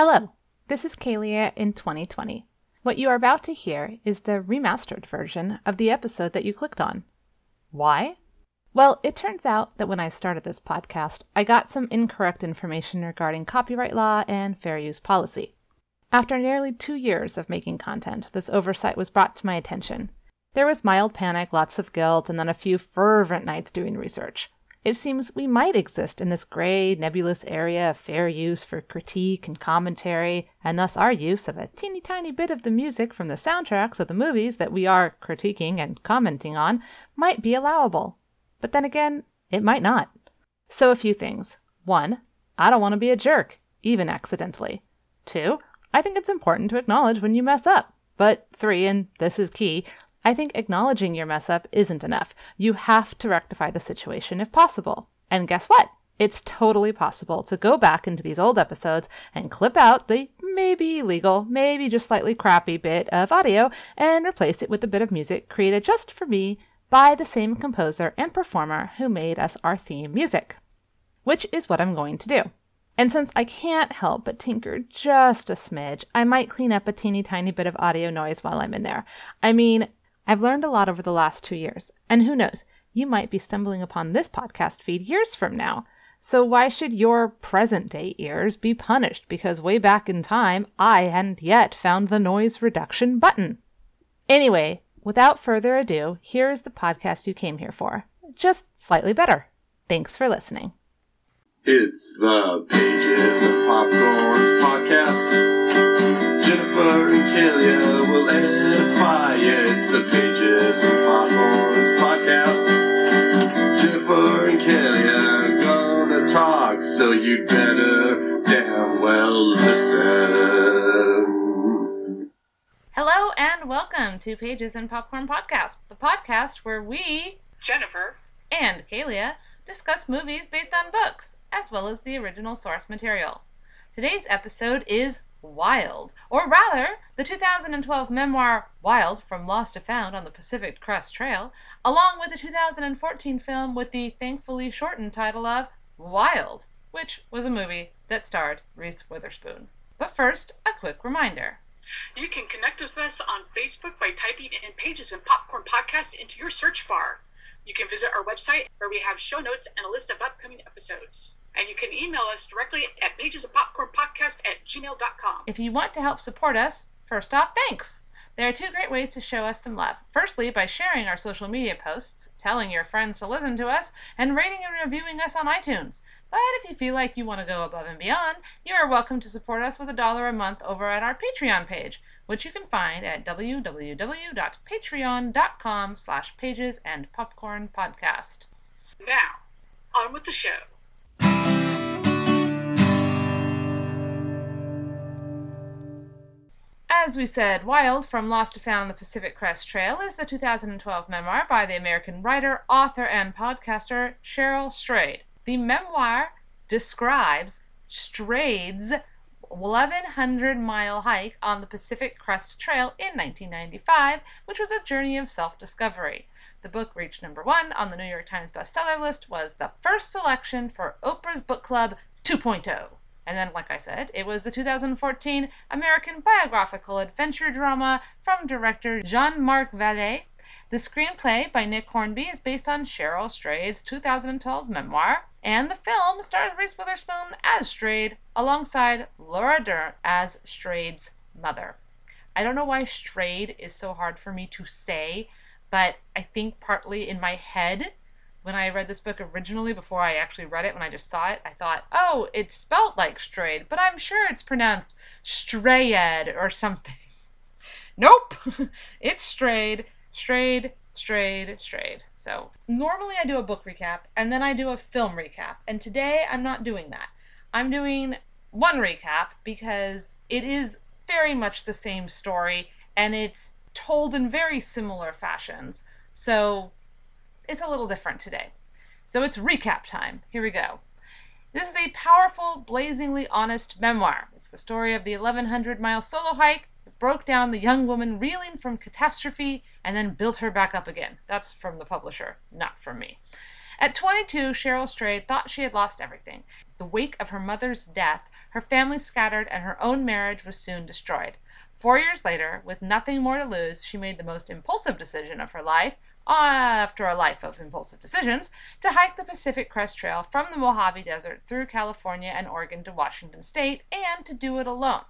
Hello, this is Kalia in 2020. What you are about to hear is the remastered version of the episode that you clicked on. Why? Well, it turns out that when I started this podcast, I got some incorrect information regarding copyright law and fair use policy. After nearly two years of making content, this oversight was brought to my attention. There was mild panic, lots of guilt, and then a few fervent nights doing research. It seems we might exist in this gray, nebulous area of fair use for critique and commentary, and thus our use of a teeny tiny bit of the music from the soundtracks of the movies that we are critiquing and commenting on might be allowable. But then again, it might not. So, a few things. One, I don't want to be a jerk, even accidentally. Two, I think it's important to acknowledge when you mess up. But three, and this is key, I think acknowledging your mess up isn't enough. You have to rectify the situation if possible. And guess what? It's totally possible to go back into these old episodes and clip out the maybe illegal, maybe just slightly crappy bit of audio and replace it with a bit of music created just for me by the same composer and performer who made us our theme music. Which is what I'm going to do. And since I can't help but tinker just a smidge, I might clean up a teeny tiny bit of audio noise while I'm in there. I mean, I've learned a lot over the last two years, and who knows, you might be stumbling upon this podcast feed years from now. So why should your present day ears be punished because way back in time I hadn't yet found the noise reduction button? Anyway, without further ado, here is the podcast you came here for, just slightly better. Thanks for listening. It's the Pages of Popcorns podcast. Jennifer and Kalia will edify. It's the Pages of Popcorns podcast. Jennifer and Kalia gonna talk, so you'd better damn well listen. Hello and welcome to Pages and Popcorn Podcast, the podcast where we, Jennifer, and Kalia, discuss movies based on books, as well as the original source material. Today's episode is Wild, or rather, the 2012 memoir Wild from Lost to Found on the Pacific Crest Trail, along with the 2014 film with the thankfully shortened title of Wild, which was a movie that starred Reese Witherspoon. But first, a quick reminder. You can connect with us on Facebook by typing in Pages and Popcorn Podcast into your search bar. You can visit our website where we have show notes and a list of upcoming episodes. And you can email us directly at pagesofpopcornpodcast at gmail.com. If you want to help support us, first off, thanks. There are two great ways to show us some love. Firstly, by sharing our social media posts, telling your friends to listen to us, and rating and reviewing us on iTunes. But if you feel like you want to go above and beyond, you are welcome to support us with a dollar a month over at our Patreon page, which you can find at www.patreon.com slash pages and popcorn podcast. Now, on with the show. As we said, Wild from Lost to Found the Pacific Crest Trail is the 2012 memoir by the American writer, author, and podcaster Cheryl Strayed. The memoir describes Strayed's 1,100 mile hike on the Pacific Crest Trail in 1995, which was a journey of self discovery. The book reached number one on the New York Times bestseller list, was the first selection for Oprah's Book Club 2.0. And then, like I said, it was the 2014 American biographical adventure drama from director Jean Marc Vallée. The screenplay by Nick Hornby is based on Cheryl Strayed's 2012 memoir, and the film stars Reese Witherspoon as Strayed alongside Laura Dern as Strayed's mother. I don't know why Strayed is so hard for me to say, but I think partly in my head when I read this book originally, before I actually read it, when I just saw it, I thought, oh, it's spelt like strayed, but I'm sure it's pronounced strayed or something. nope, it's strayed, strayed, strayed, strayed. So normally I do a book recap and then I do a film recap, and today I'm not doing that. I'm doing one recap because it is very much the same story and it's told in very similar fashions. So it's a little different today. So it's recap time. Here we go. This is a powerful, blazingly honest memoir. It's the story of the 1100 mile solo hike that broke down the young woman reeling from catastrophe and then built her back up again. That's from the publisher, not from me. At 22, Cheryl Strayed thought she had lost everything. The wake of her mother's death, her family scattered and her own marriage was soon destroyed. Four years later, with nothing more to lose, she made the most impulsive decision of her life, after a life of impulsive decisions, to hike the Pacific Crest Trail from the Mojave Desert through California and Oregon to Washington State, and to do it alone.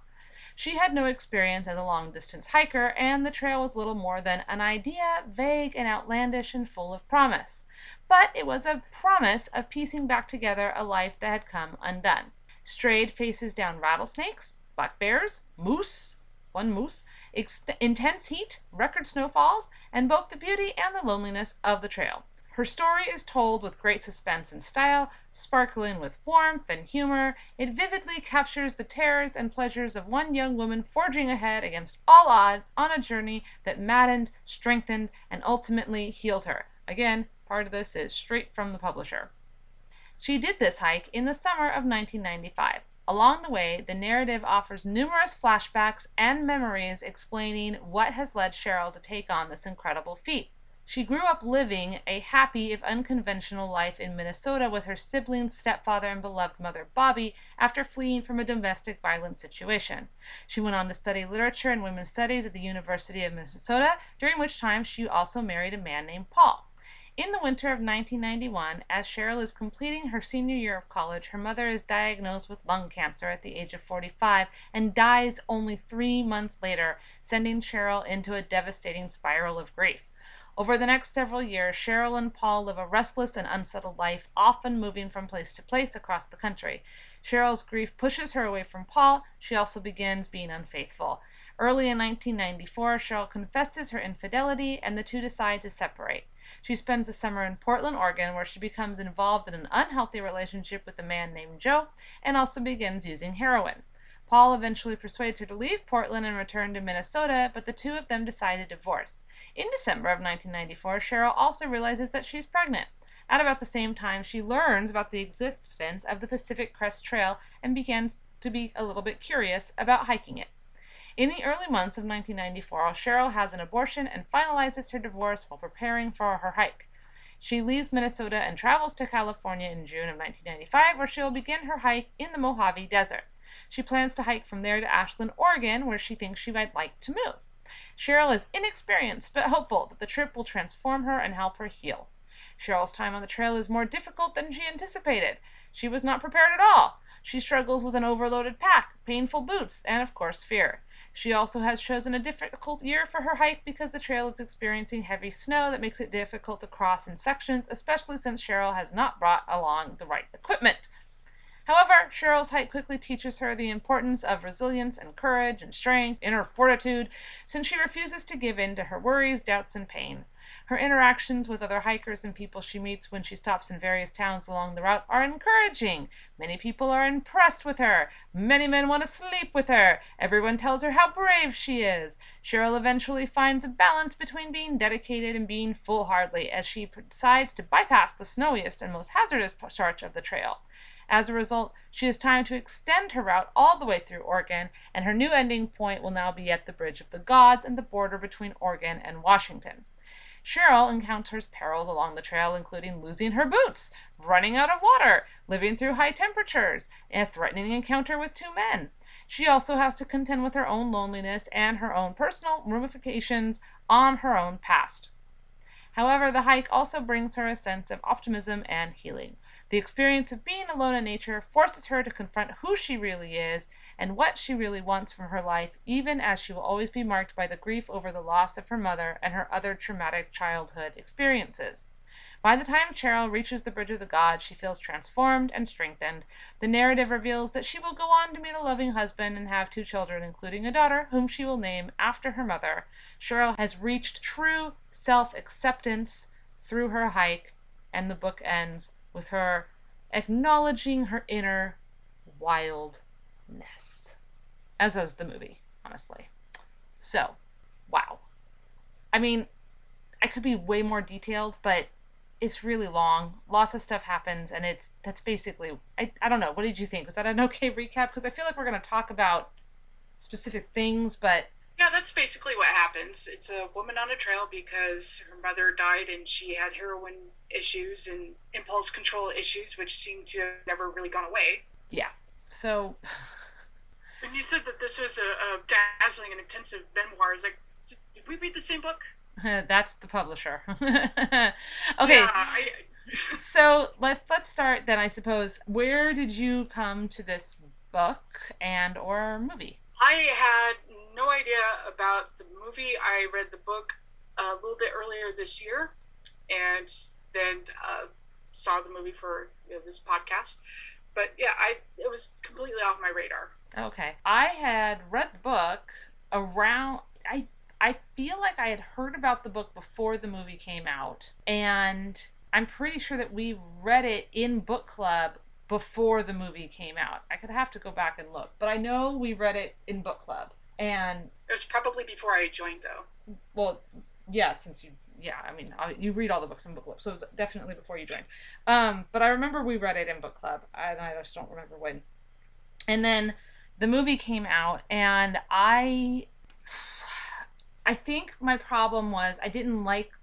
She had no experience as a long distance hiker, and the trail was little more than an idea, vague and outlandish and full of promise. But it was a promise of piecing back together a life that had come undone. Strayed faces down rattlesnakes, black bears, moose, one moose, intense heat, record snowfalls, and both the beauty and the loneliness of the trail. Her story is told with great suspense and style, sparkling with warmth and humor. It vividly captures the terrors and pleasures of one young woman forging ahead against all odds on a journey that maddened, strengthened, and ultimately healed her. Again, part of this is straight from the publisher. She did this hike in the summer of 1995. Along the way, the narrative offers numerous flashbacks and memories explaining what has led Cheryl to take on this incredible feat. She grew up living a happy, if unconventional, life in Minnesota with her siblings, stepfather, and beloved mother, Bobbi, after fleeing from a domestic violence situation. She went on to study literature and women's studies at the University of Minnesota, during which time she also married a man named Paul. In the winter of 1991, as Cheryl is completing her senior year of college, her mother is diagnosed with lung cancer at the age of 45 and dies only three months later, sending Cheryl into a devastating spiral of grief. Over the next several years, Cheryl and Paul live a restless and unsettled life, often moving from place to place across the country. Cheryl's grief pushes her away from Paul. She also begins being unfaithful. Early in 1994, Cheryl confesses her infidelity, and the two decide to separate. She spends a summer in Portland, Oregon, where she becomes involved in an unhealthy relationship with a man named Joe and also begins using heroin. Paul eventually persuades her to leave Portland and return to Minnesota, but the two of them decide to divorce. In December of 1994, Cheryl also realizes that she's pregnant. At about the same time, she learns about the existence of the Pacific Crest Trail and begins to be a little bit curious about hiking it. In the early months of 1994, Cheryl has an abortion and finalizes her divorce while preparing for her hike. She leaves Minnesota and travels to California in June of 1995, where she will begin her hike in the Mojave Desert. She plans to hike from there to Ashland, Oregon, where she thinks she might like to move. Cheryl is inexperienced but hopeful that the trip will transform her and help her heal. Cheryl's time on the trail is more difficult than she anticipated. She was not prepared at all. She struggles with an overloaded pack, painful boots, and of course, fear. She also has chosen a difficult year for her hike because the trail is experiencing heavy snow that makes it difficult to cross in sections, especially since Cheryl has not brought along the right equipment. However, Cheryl's height quickly teaches her the importance of resilience and courage and strength, inner fortitude, since she refuses to give in to her worries, doubts, and pain. Her interactions with other hikers and people she meets when she stops in various towns along the route are encouraging. Many people are impressed with her. Many men want to sleep with her. Everyone tells her how brave she is. Cheryl eventually finds a balance between being dedicated and being foolhardy as she decides to bypass the snowiest and most hazardous stretch of the trail. As a result, she has time to extend her route all the way through Oregon, and her new ending point will now be at the Bridge of the Gods and the border between Oregon and Washington. Cheryl encounters perils along the trail, including losing her boots, running out of water, living through high temperatures, and a threatening encounter with two men. She also has to contend with her own loneliness and her own personal ramifications on her own past. However, the hike also brings her a sense of optimism and healing. The experience of being alone in nature forces her to confront who she really is and what she really wants from her life, even as she will always be marked by the grief over the loss of her mother and her other traumatic childhood experiences. By the time Cheryl reaches the Bridge of the Gods, she feels transformed and strengthened. The narrative reveals that she will go on to meet a loving husband and have two children, including a daughter, whom she will name after her mother. Cheryl has reached true self acceptance through her hike, and the book ends with her acknowledging her inner wildness, as does the movie, honestly. So, wow. I mean, I could be way more detailed, but it's really long. Lots of stuff happens, and it's that's basically. I, I don't know. What did you think? Was that an okay recap? Because I feel like we're going to talk about specific things, but yeah, that's basically what happens. It's a woman on a trail because her mother died and she had heroin issues and impulse control issues, which seem to have never really gone away. Yeah. So. When you said that this was a, a dazzling and intensive memoir, is like, did, did, we read the same book? That's the publisher. okay. Yeah, I, so let's let's start then. I suppose. Where did you come to this book and or movie? I had no idea about the movie. I read the book a little bit earlier this year, and then uh, saw the movie for you know, this podcast. But yeah, I it was completely off my radar. Okay. I had read the book around I I feel like I had heard about the book before the movie came out and I'm pretty sure that we read it in book club before the movie came out. I could have to go back and look, but I know we read it in book club. And It was probably before I joined though. well, yeah, since you yeah, I mean, you read all the books in book club, so it was definitely before you joined. Um, but I remember we read it in book club, and I just don't remember when. And then the movie came out, and I, I think my problem was I didn't like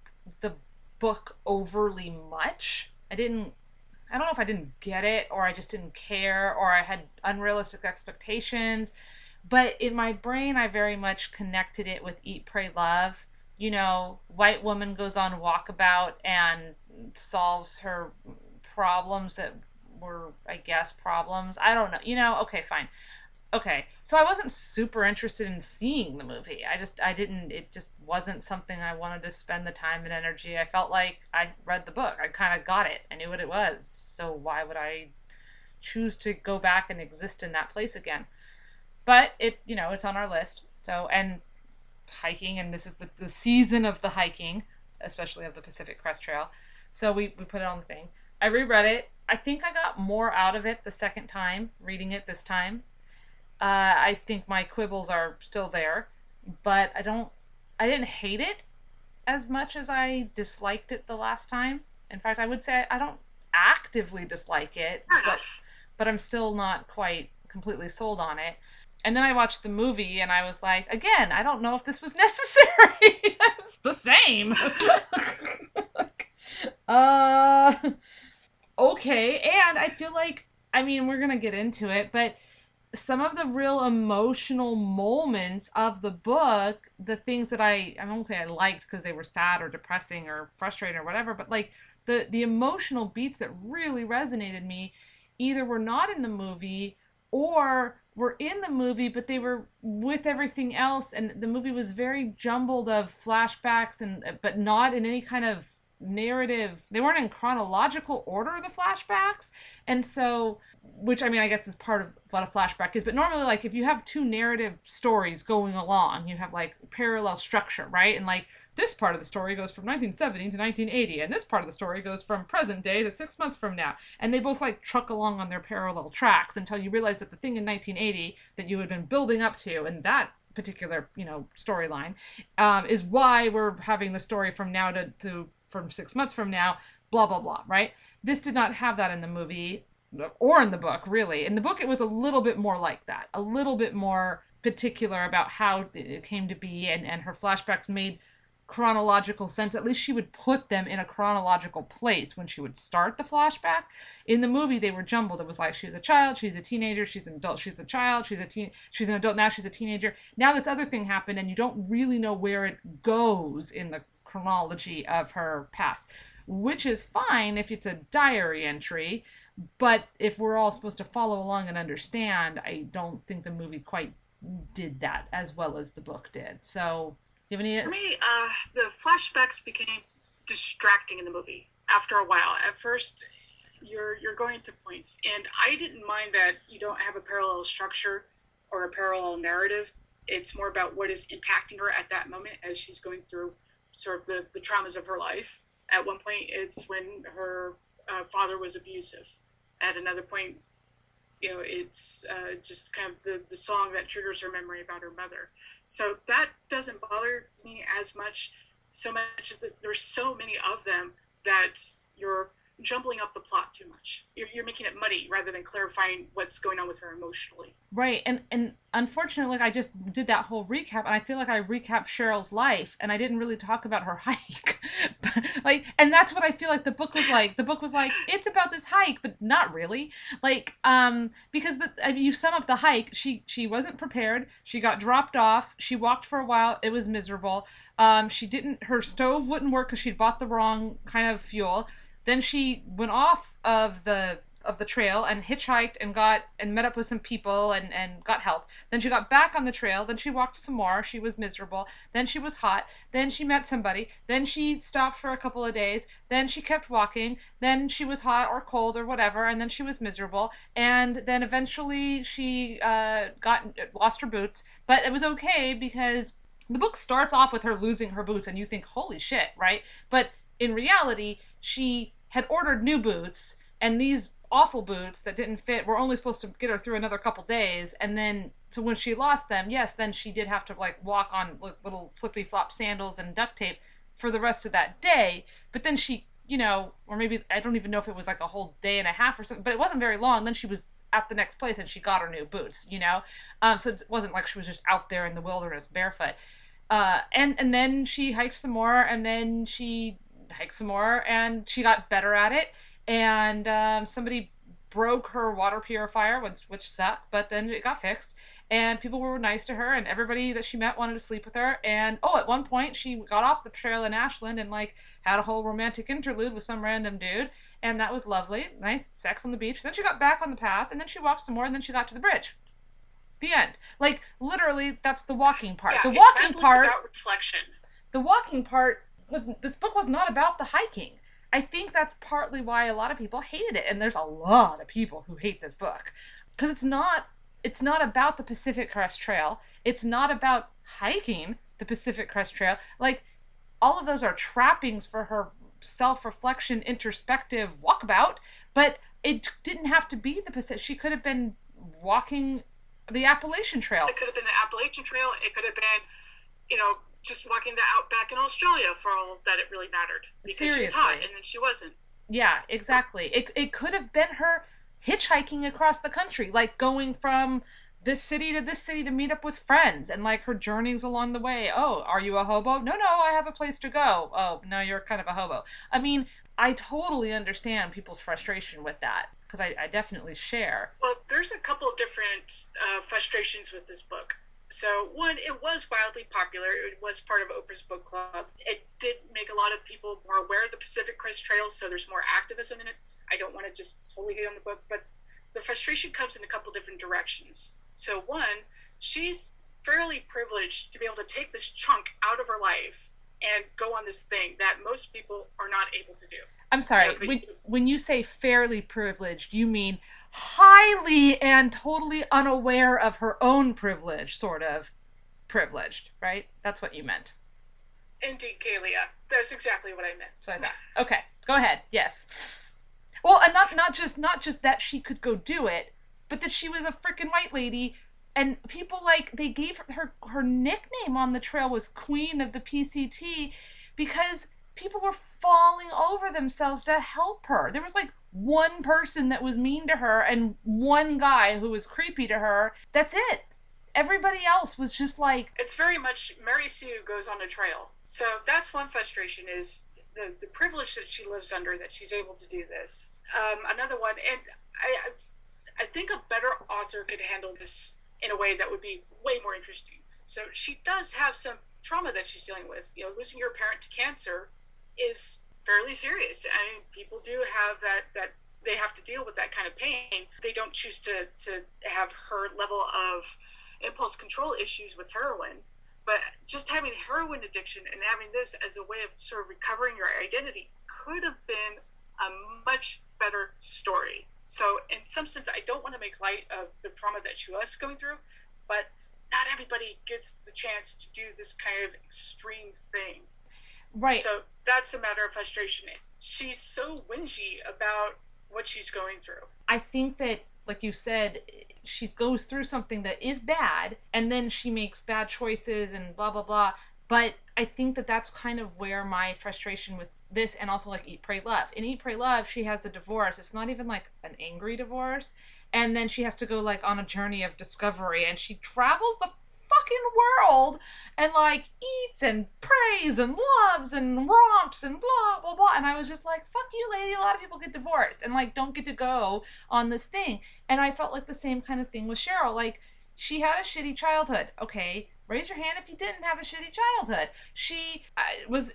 the book overly much. I didn't. I don't know if I didn't get it, or I just didn't care, or I had unrealistic expectations. But in my brain, I very much connected it with Eat, Pray, Love you know, white woman goes on walkabout and solves her problems that were, I guess, problems. I don't know. You know, okay, fine. Okay, so I wasn't super interested in seeing the movie. I just, I didn't, it just wasn't something I wanted to spend the time and energy. I felt like I read the book. I kind of got it. I knew what it was. So why would I choose to go back and exist in that place again? But it, you know, it's on our list. So, and hiking, and this is the, the season of the hiking, especially of the Pacific Crest Trail. So we, we put it on the thing. I reread it. I think I got more out of it the second time, reading it this time. Uh, I think my quibbles are still there, but I don't, I didn't hate it as much as I disliked it the last time. In fact, I would say I don't actively dislike it, but but I'm still not quite completely sold on it. And then I watched the movie and I was like, again, I don't know if this was necessary. it's the same. uh okay, and I feel like I mean, we're going to get into it, but some of the real emotional moments of the book, the things that I I won't say I liked because they were sad or depressing or frustrating or whatever, but like the the emotional beats that really resonated me either were not in the movie or were in the movie but they were with everything else and the movie was very jumbled of flashbacks and but not in any kind of narrative. They weren't in chronological order the flashbacks. And so which i mean i guess is part of what a flashback is but normally like if you have two narrative stories going along you have like parallel structure right? And like this part of the story goes from 1970 to 1980 and this part of the story goes from present day to six months from now. And they both like truck along on their parallel tracks until you realize that the thing in 1980 that you had been building up to and that particular you know storyline um, is why we're having the story from now to, to from six months from now blah blah blah right? This did not have that in the movie or in the book really. In the book it was a little bit more like that a little bit more particular about how it came to be and, and her flashbacks made chronological sense at least she would put them in a chronological place when she would start the flashback. In the movie they were jumbled. It was like she's a child she's a teenager she's an adult she's a child she's a teen she's an adult now she's a teenager. Now this other thing happened and you don't really know where it goes in the chronology of her past which is fine if it's a diary entry but if we're all supposed to follow along and understand i don't think the movie quite did that as well as the book did. So you have any For me, uh, the flashbacks became distracting in the movie after a while. At first, you're you're going to points, and I didn't mind that you don't have a parallel structure or a parallel narrative. It's more about what is impacting her at that moment as she's going through sort of the, the traumas of her life. At one point, it's when her uh, father was abusive. At another point, you know, it's uh, just kind of the, the song that triggers her memory about her mother. So that doesn't bother me as much, so much as that there's so many of them that you're jumbling up the plot too much. You're, you're making it muddy rather than clarifying what's going on with her emotionally. Right. And and unfortunately, I just did that whole recap and I feel like I recapped Cheryl's life and I didn't really talk about her hike. like and that's what I feel like the book was like. The book was like it's about this hike, but not really. Like um because the you sum up the hike, she she wasn't prepared. She got dropped off. She walked for a while. It was miserable. Um she didn't her stove wouldn't work cuz she'd bought the wrong kind of fuel. Then she went off of the of the trail and hitchhiked and got and met up with some people and and got help. Then she got back on the trail. Then she walked some more. She was miserable. Then she was hot. Then she met somebody. Then she stopped for a couple of days. Then she kept walking. Then she was hot or cold or whatever. And then she was miserable. And then eventually she uh, got lost her boots. But it was okay because the book starts off with her losing her boots, and you think, holy shit, right? But in reality, she had ordered new boots, and these awful boots that didn't fit were only supposed to get her through another couple days. And then, so when she lost them, yes, then she did have to like walk on little flippy flop sandals and duct tape for the rest of that day. But then she, you know, or maybe I don't even know if it was like a whole day and a half or something, but it wasn't very long. Then she was at the next place and she got her new boots, you know? Um, so it wasn't like she was just out there in the wilderness barefoot. Uh, and and then she hiked some more, and then she hike some more, and she got better at it. And um, somebody broke her water purifier, which, which sucked, but then it got fixed. And people were nice to her, and everybody that she met wanted to sleep with her. And oh, at one point, she got off the trail in Ashland and like had a whole romantic interlude with some random dude, and that was lovely. Nice sex on the beach. Then she got back on the path, and then she walked some more, and then she got to the bridge. The end. Like literally, that's the walking part. Yeah, the walking part. Reflection. The walking part was this book was not about the hiking. I think that's partly why a lot of people hated it, and there's a lot of people who hate this book because it's not it's not about the Pacific Crest Trail. It's not about hiking the Pacific Crest Trail. Like all of those are trappings for her self-reflection, introspective walkabout, but it didn't have to be the Pacific. She could have been walking the Appalachian Trail. It could have been the Appalachian Trail. It could have been, you know, just walking the outback in Australia for all that it really mattered because she was hot and then she wasn't. Yeah, exactly. It it could have been her hitchhiking across the country, like going from this city to this city to meet up with friends and like her journeys along the way. Oh, are you a hobo? No, no, I have a place to go. Oh, no, you're kind of a hobo. I mean, I totally understand people's frustration with that because I, I definitely share. Well, there's a couple different uh, frustrations with this book. So, one, it was wildly popular. It was part of Oprah's book club. It did make a lot of people more aware of the Pacific Crest Trail, so there's more activism in it. I don't want to just totally hate on the book, but the frustration comes in a couple different directions. So, one, she's fairly privileged to be able to take this chunk out of her life and go on this thing that most people are not able to do. I'm sorry. Yeah, when, you- when you say fairly privileged, you mean highly and totally unaware of her own privilege, sort of privileged, right? That's what you meant. Indeed, Kalia. That's exactly what I meant. That's what I thought. Okay, go ahead. Yes. Well, and not not just not just that she could go do it, but that she was a freaking white lady, and people like they gave her her nickname on the trail was Queen of the PCT, because people were falling over themselves to help her. There was like one person that was mean to her and one guy who was creepy to her. That's it. Everybody else was just like it's very much Mary Sue goes on a trail. So that's one frustration is the, the privilege that she lives under that she's able to do this. Um, another one, and I, I- I think a better author could handle this in a way that would be way more interesting. So she does have some trauma that she's dealing with. You know, losing your parent to cancer is fairly serious. I mean, people do have that that they have to deal with that kind of pain. They don't choose to to have her level of impulse control issues with heroin. But just having heroin addiction and having this as a way of sort of recovering your identity could have been a much better story. So, in some sense, I don't want to make light of the trauma that she was going through, but not everybody gets the chance to do this kind of extreme thing. Right. So, that's a matter of frustration. She's so whingy about what she's going through. I think that, like you said, she goes through something that is bad, and then she makes bad choices and blah blah blah. But I think that that's kind of where my frustration with this and also like Eat, Pray, Love. In Eat, Pray, Love, she has a divorce. It's not even like an angry divorce. And then she has to go like on a journey of discovery and she travels the fucking world and like eats and prays and loves and romps and blah blah blah. And i was just like fuck you lady. A lot of people get divorced and like don't get to go on this thing. And i felt like the same kind of thing with cheryl. Like she had a shitty childhood. Okay raise your hand if you didn't have a shitty childhood. She uh, was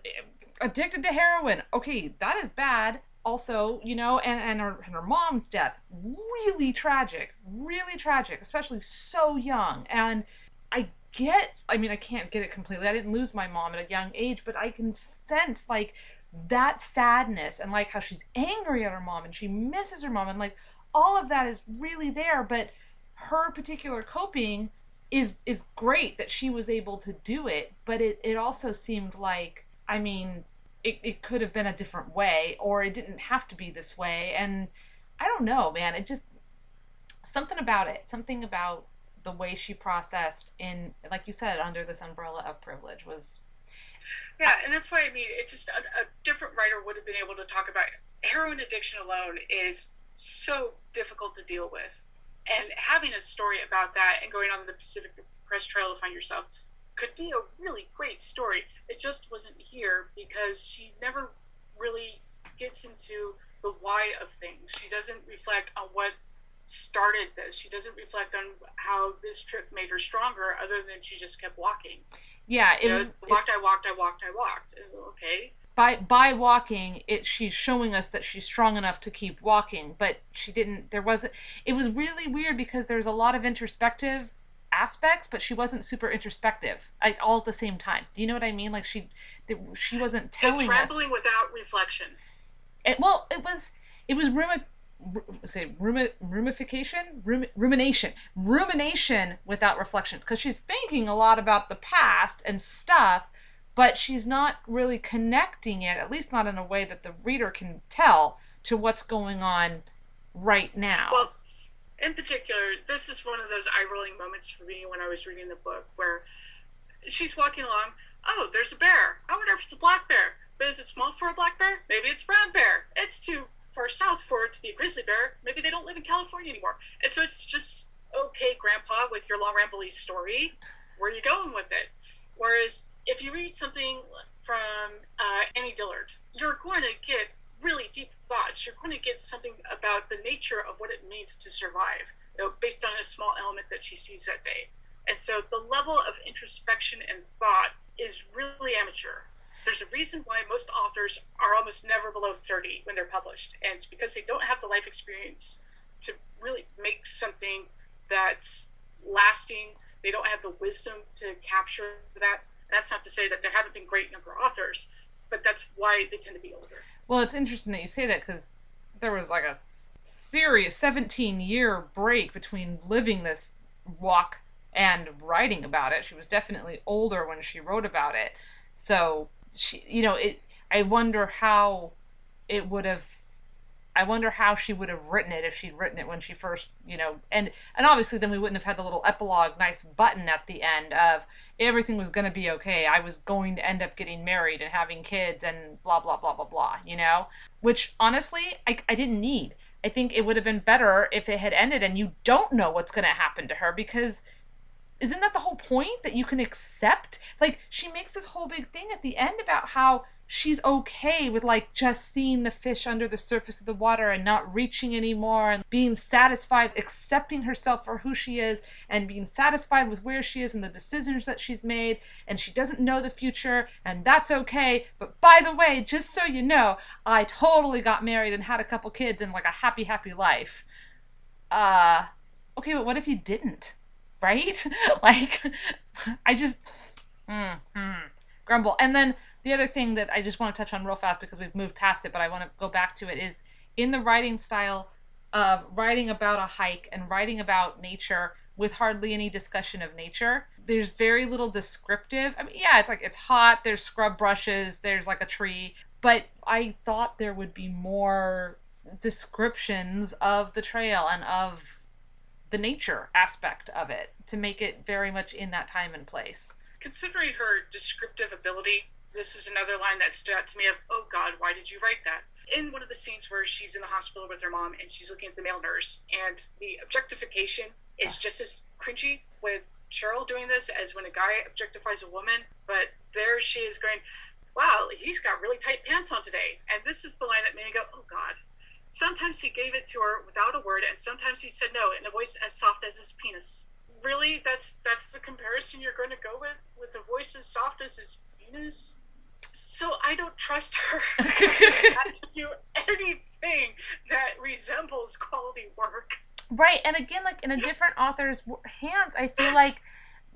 addicted to heroin. Okay that is bad. Also, you know, and, and her, and her mom's death, really tragic, really tragic, especially so young. And I get, I mean, I can't get it completely. I didn't lose my mom at a young age, but I can sense like that sadness and like how she's angry at her mom and she misses her mom and like all of that is really there. But her particular coping is is great that she was able to do it, but it, it also seemed like, I mean, it, it could have been a different way or it didn't have to be this way. And I don't know, man. It just, something about it, something about the way she processed in like you said under this umbrella of privilege was yeah and that's why i mean it's just a, a, different writer would have been able to talk about heroin addiction alone is so difficult to deal with. And having a story about that and going on the pacific crest trail to find yourself could be a really great story. It just wasn't here because she never really gets into the why of things. She doesn't reflect on what started this. She doesn't reflect on how this trip made her stronger, other than she just kept walking. Yeah, it you know, was walked. It, I walked. I walked. I walked. Okay. By by walking, it she's showing us that she's strong enough to keep walking, but she didn't. There wasn't. It was really weird because there's a lot of introspective aspects, but she wasn't super introspective, like all at the same time. Do you know what I mean? Like she, she wasn't telling it's rambling us. without reflection. It well, it was it was rumi- say rumi- rumification? Rum- rumination. Rumination without reflection. Because she's thinking a lot about the past and stuff but she's not really connecting it at least not in a way that the reader can tell to what's going on right now. Well in particular this is one of those eye-rolling moments for me when i was reading the book where she's walking along. Oh there's a bear. I wonder if it's a black bear. But is it small for a black bear? Maybe it's brown bear. It's too far south for it to be a grizzly bear. Maybe they don't live in California anymore. And so it's just okay, Grandpa, with your long rambly story. Where are you going with it? Whereas if you read something from uh, Annie Dillard, you're going to get really deep thoughts. You're going to get something about the nature of what it means to survive, you know, based on a small element that she sees that day. And so the level of introspection and thought is really amateur there's a reason why most authors are almost never below 30 when they're published and it's because they don't have the life experience to really make something that's lasting. They don't have the wisdom to capture that. That's not to say that there haven't been great number of authors but that's why they tend to be older. Well it's interesting that you say that because there was like a serious 17 year break between living this walk and writing about it. She was definitely older when she wrote about it. So she you know it i wonder how it would have I wonder how she would have written it if she'd written it when she first, you know, and and obviously then we wouldn't have had the little epilogue nice button at the end of everything was going to be okay. I was going to end up getting married and having kids and blah blah blah blah blah, you know? Which honestly, I I didn't need. I think it would have been better if it had ended and you don't know what's going to happen to her because isn't that the whole point that you can accept? Like she makes this whole big thing at the end about how she's okay with like just seeing the fish under the surface of the water and not reaching anymore and being satisfied accepting herself for who she is and being satisfied with where she is and the decisions that she's made. And she doesn't know the future and that's okay. But by the way just so you know i totally got married and had a couple kids and like a happy happy life. Uh okay but what if you didn't right? like, I just mm, mm, grumble. And then the other thing that I just want to touch on real fast because we've moved past it, but I want to go back to it is in the writing style of writing about a hike and writing about nature with hardly any discussion of nature. There's very little descriptive. I mean, yeah, it's like it's hot, there's scrub brushes, there's like a tree, but I thought there would be more descriptions of the trail and of the nature aspect of it to make it very much in that time and place. considering her descriptive ability, this is another line that stood out to me of, oh God, why did you write that? In one of the scenes where she's in the hospital with her mom and she's looking at the male nurse, and the objectification is just as cringy with Cheryl doing this as when a guy objectifies a woman. But there she is going, wow, he's got really tight pants on today. And this is the line that made me go, oh God. Sometimes he gave it to her without a word, and sometimes he said no in a voice as soft as his penis. Really, that's that's the comparison you're going to go with, with a voice as soft as his penis. So I don't trust her to do anything that resembles quality work. Right, and again, like in a different author's hands, I feel like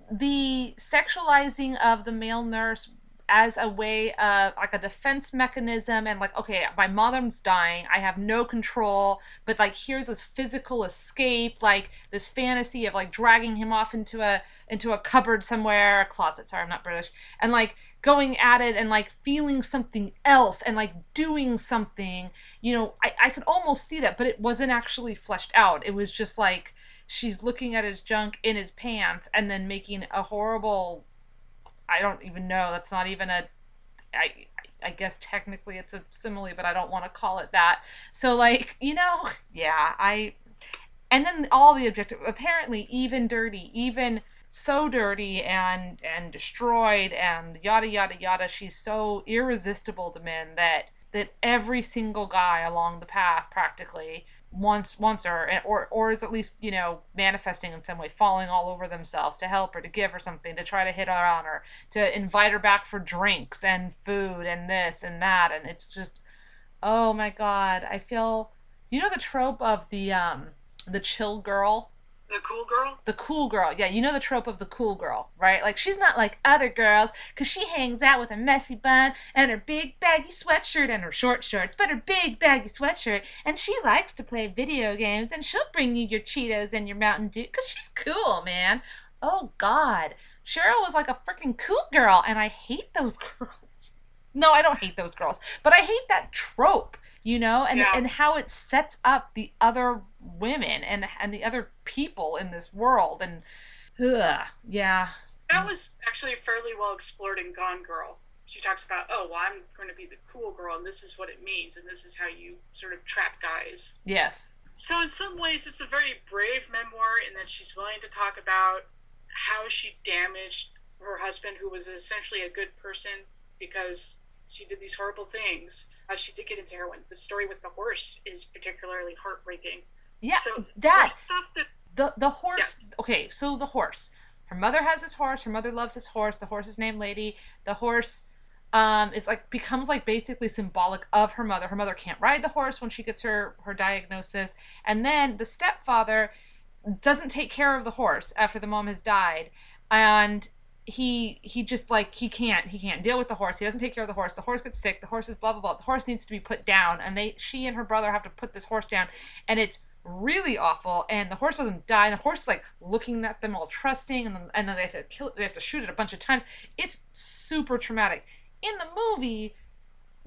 the sexualizing of the male nurse as a way of like a defense mechanism and like okay my mom's dying. I have no control. But like here's this physical escape like this fantasy of like dragging him off into a into a cupboard somewhere a closet. Sorry i'm not british. And like going at it and like feeling something else and like doing something. You know i, I could almost see that but it wasn't actually fleshed out. It was just like she's looking at his junk in his pants and then making a horrible I don't even know. That's not even a. I I guess technically it's a simile, but I don't want to call it that. So like you know, yeah, I. And then all the objective, apparently even dirty, even so dirty and and destroyed and yada yada yada. She's so irresistible to men that that every single guy along the path practically wants wants her or or is at least you know manifesting in some way falling all over themselves to help her to give her something to try to hit her on her to invite her back for drinks and food and this and that. And it's just oh my god i feel you know the trope of the um the chill girl the cool girl? The cool girl. Yeah, you know the trope of the cool girl, right? Like she's not like other girls because she hangs out with a messy bun and her big baggy sweatshirt and her short shorts, but her big baggy sweatshirt. And she likes to play video games and she'll bring you your Cheetos and your Mountain Dew because she's cool, man. Oh, God. Cheryl was like a freaking cool girl, and I hate those girls. No, I don't hate those girls, but I hate that trope you know and Yeah. and how it sets up the other women and and the other people in this world and ugh, yeah That was actually fairly well explored in Gone Girl. She talks about, oh, well, I'm going to be the cool girl, and this is what it means, and this is how you sort of trap guys. yes So, in some ways, it's a very brave memoir in that she's willing to talk about how she damaged her husband, who was essentially a good person, because she did these horrible things. Uh, she did get into heroin. The story with the horse is particularly heartbreaking. Yeah so that stuff that the the horse okay so the horse. Her mother has this horse her mother loves this horse the horse is named lady. The horse um is like becomes like basically symbolic of her mother. Her mother can't ride the horse when she gets her her diagnosis. And then the stepfather doesn't take care of the horse after the mom has died. And he he just like he can't he can't deal with the horse. He doesn't take care of the horse. The horse gets sick. The horse is blah blah blah. The horse needs to be put down. And they she and her brother have to put this horse down. And it's really awful and the horse doesn't die and the horse is like looking at them all trusting and then, and then they have to kill they have to shoot it a bunch of times it's super traumatic in the movie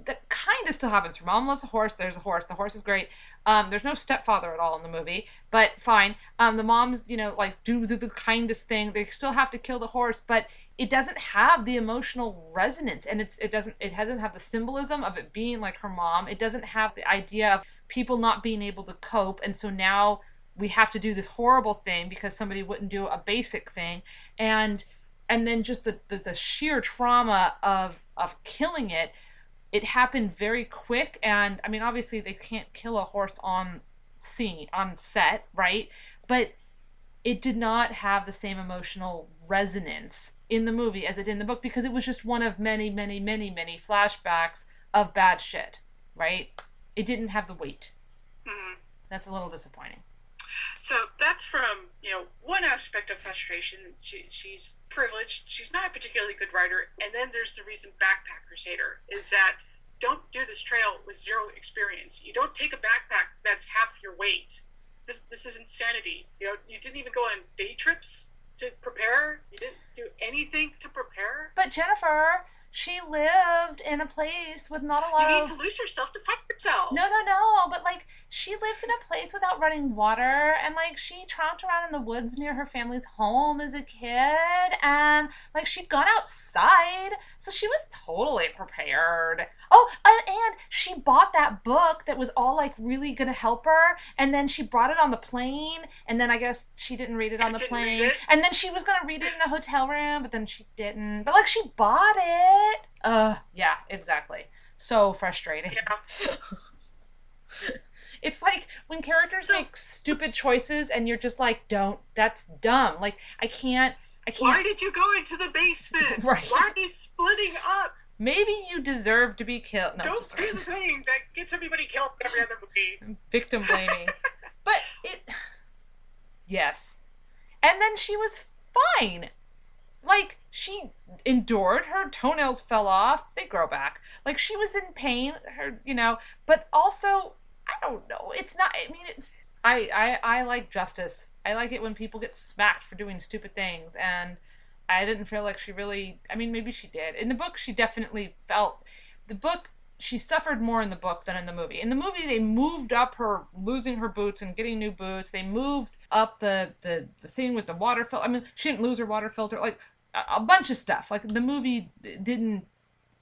that kind of still happens. Her mom loves a horse. There's a horse. The horse is great. Um, there's no stepfather at all in the movie, but fine. Um, the moms, you know, like do, do the kindest thing. They still have to kill the horse, but it doesn't have the emotional resonance, and it's it doesn't it doesn't have the symbolism of it being like her mom. It doesn't have the idea of people not being able to cope, and so now we have to do this horrible thing because somebody wouldn't do a basic thing, and and then just the, the, the sheer trauma of of killing it it happened very quick. And i mean obviously they can't kill a horse on scene on set right? But it did not have the same emotional resonance in the movie as it did in the book because it was just one of many many many many flashbacks of bad shit right it didn't have the weight Mhm. that's a little disappointing So that's from you know one aspect of frustration. She, she's privileged. She's not a particularly good writer. And then there's the reason backpackers hate her is that don't do this trail with zero experience. You don't take a backpack that's half your weight. This this is insanity. You know you didn't even go on day trips to prepare. You didn't do anything to prepare. but jennifer she lived in a place with not a lot You need of to lose yourself to fight the herself. No, no, no. But like, she lived in a place without running water, and like, she tromped around in the woods near her family's home as a kid, and like, she'd gone outside, so she was totally prepared. Oh, and, and she bought that book that was all like really gonna help her, and then she brought it on the plane, and then I guess she didn't read it on the plane, and then she was gonna read it in the hotel room, but then she didn't. But like, she bought it. Uh, yeah, exactly. So frustrating. Yeah. It's like when characters So- make stupid choices and you're just like, don't, that's dumb. Like, I can't, I can't. Why did you go into the basement? Right. Why are you splitting up? Maybe you deserve to be killed. No, Don't do the thing that gets everybody killed in every other movie. victim blaming. but it, yes. And then she was fine. Like, she endured, her toenails fell off, they grow back. Like, she was in pain, her, you know, but also, I don't know, it's not, I mean, it, I, I, I like justice. I like it when people get smacked for doing stupid things, and I didn't feel like she really, I mean, maybe she did. In the book, she definitely felt, the book, she suffered more in the book than in the movie. In the movie, they moved up her losing her boots and getting new boots. They moved up the the, the thing with the water filter. I mean, she didn't lose her water filter. Like a, bunch of stuff. Like the movie didn't.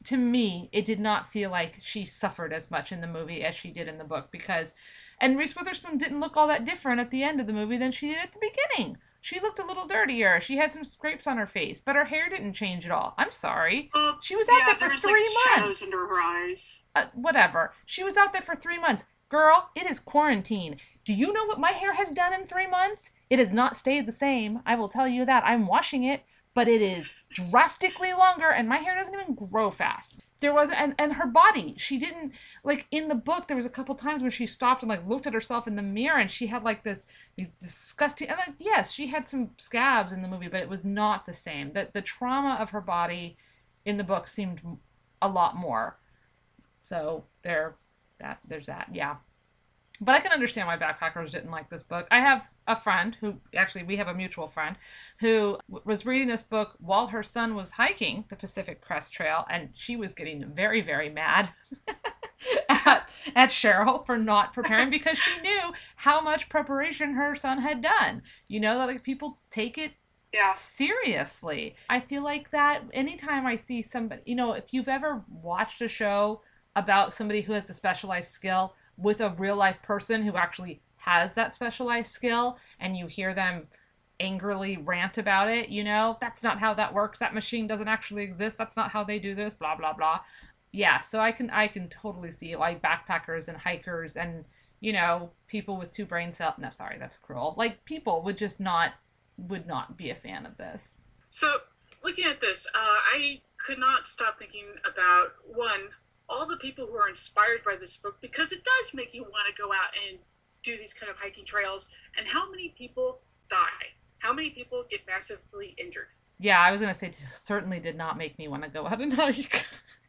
To me, it did not feel like she suffered as much in the movie as she did in the book because, and Reese Witherspoon didn't look all that different at the end of the movie than she did at the beginning. She looked a little dirtier. She had some scrapes on her face, but her hair didn't change at all. I'm sorry. Well, She was out yeah, there for three like, months. Shadows under her eyes. uh, whatever. She was out there for three months. Girl, it is quarantine. Do you know what my hair has done in three months? It has not stayed the same. I will tell you that. I'm washing it, but it is drastically longer, and my hair doesn't even grow fast. There was and and her body. She didn't like in the book. There was a couple times when she stopped and like looked at herself in the mirror, and she had like this, these disgusting. And like yes, she had some scabs in the movie, but it was not the same. that the trauma of her body in the book seemed a lot more. So there, that there's that. Yeah, but I can understand why backpackers didn't like this book. I have a friend who actually we have a mutual friend who w- was reading this book while her son was hiking the Pacific Crest Trail, and she was getting very very mad. At, at Cheryl for not preparing because she knew how much preparation her son had done. You know that like people take it Yeah. seriously. I feel like that anytime I see somebody, you know, if you've ever watched a show about somebody who has the specialized skill with a real life person who actually has that specialized skill and you hear them angrily rant about it, you know, that's not how that works. That machine doesn't actually exist. That's not how they do this, blah blah blah. Yeah, so I can I can totally see why backpackers and hikers and you know, people with two brain cells no sorry, that's cruel. Like people would just not would not be a fan of this. So, looking at this, uh, I could not stop thinking about one, all the people who are inspired by this book because it does make you want to go out and do these kind of hiking trails, and how many people die? How many people get massively injured? Yeah, I was gonna say certainly did not make me want to go out and hike.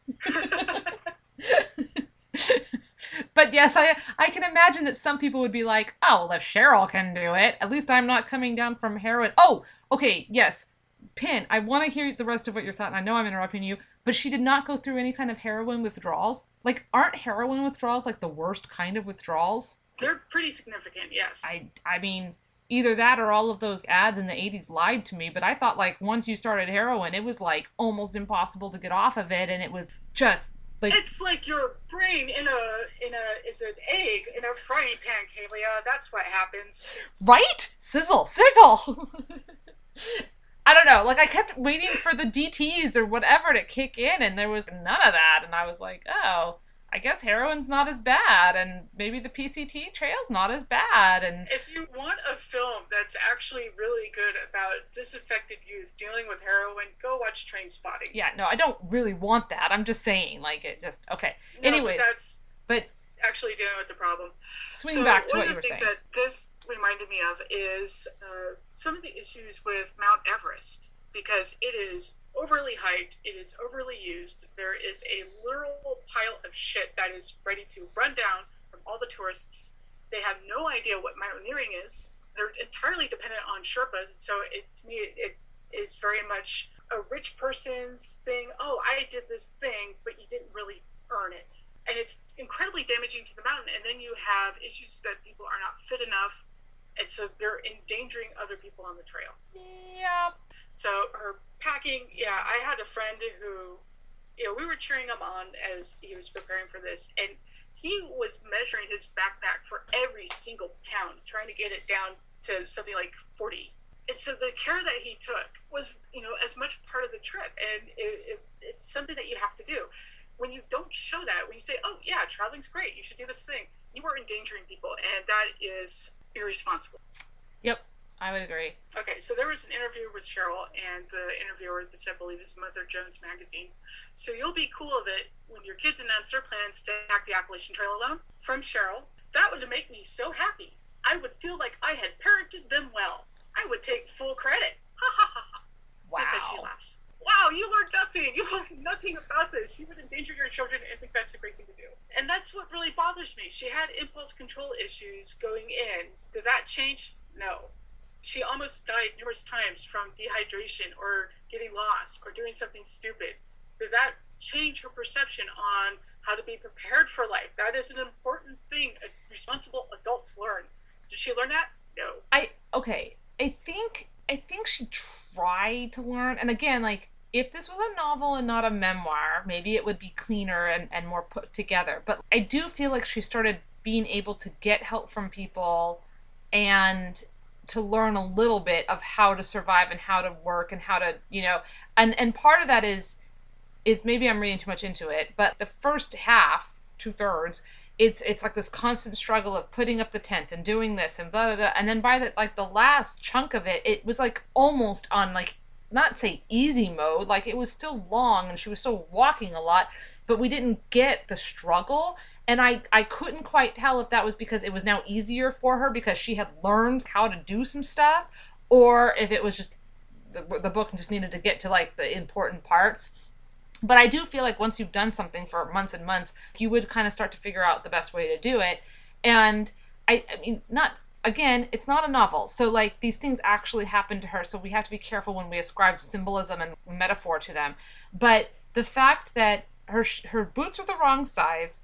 but yes, I I can imagine that some people would be like, "Oh, well, if Cheryl can do it, at least I'm not coming down from heroin." Oh, okay, yes, Pin. I want to hear the rest of what you're saying. I know I'm interrupting you, but she did not go through any kind of heroin withdrawals. Like, aren't heroin withdrawals like the worst kind of withdrawals? They're pretty significant, yes. I I mean either that or all of those ads in the 80s lied to me but i thought like once you started heroin it was like almost impossible to get off of it and it was just like it's like your brain in a in a is an egg in a frying pan, Kalia. Uh, that's what happens. right sizzle sizzle i don't know like i kept waiting for the dts or whatever to kick in and there was none of that and i was like oh i guess heroin's not as bad and maybe the PCT trail's not as bad and If you want a film that's actually really good about disaffected youth dealing with heroin, go watch Trainspotting. yeah no i don't really want that i'm just saying like it just okay No, but that's but actually dealing with the problem. swing so back to one what of you the were things saying that this reminded me of is uh, some of the issues with Mount Everest because it is overly hyped, it is overly used. There is a literal pile of shit that is ready to run down from all the tourists. They have no idea what mountaineering is. They're entirely dependent on Sherpas, so it, to me it is very much a rich person's thing. Oh, I did this thing, but you didn't really earn it. And it's incredibly damaging to the mountain. And then you have issues that people are not fit enough, and so they're endangering other people on the trail. Yep. So her packing, yeah, I had a friend who, you know, we were cheering him on as he was preparing for this, and he was measuring his backpack for every single pound, trying to get it down to something like 40. And so the care that he took was, you know, as much part of the trip, and it, it, it's something that you have to do when you don't show that, when you say, "Oh yeah, traveling's great, you should do this thing," you are endangering people, and that is irresponsible. Yep, I would agree. Okay, so there was an interview with Cheryl, and the interviewer, this I believe is Mother Jones magazine. So you'll be cool of it when your kids announce their plans to hack the Appalachian Trail alone. From Cheryl, that would make me so happy. I would feel like I had parented them well. I would take full credit. Ha ha ha ha. Wow. Because she laughs wow, you learned nothing. You learned nothing about this. You would endanger your children and think that's a great thing to do. And that's what really bothers me. She had impulse control issues going in. Did that change? No. She almost died numerous times from dehydration or getting lost or doing something stupid. Did that change her perception on how to be prepared for life? That is an important thing responsible adults learn. Did she learn that? No. I okay. I think I think she tried to learn and again like if this was a novel and not a memoir, maybe it would be cleaner and, and more put together. But I do feel like she started being able to get help from people and to learn a little bit of how to survive and how to work and how to, you know, and and part of that is is maybe I'm reading too much into it, but the first half, two thirds, it's it's like this constant struggle of putting up the tent and doing this and blah blah blah. And then by the like the last chunk of it, it was like almost on like not say easy mode, like it was still long and she was still walking a lot, but we didn't get the struggle. And I, I couldn't quite tell if that was because it was now easier for her because she had learned how to do some stuff, or if it was just the, the book just needed to get to like the important parts. But I do feel like once you've done something for months and months, you would kind of start to figure out the best way to do it. And I, I mean, not again, it's not a novel. So, like, these things actually happen to her. So, we have to be careful when we ascribe symbolism and metaphor to them. But the fact that her, her boots are the wrong size,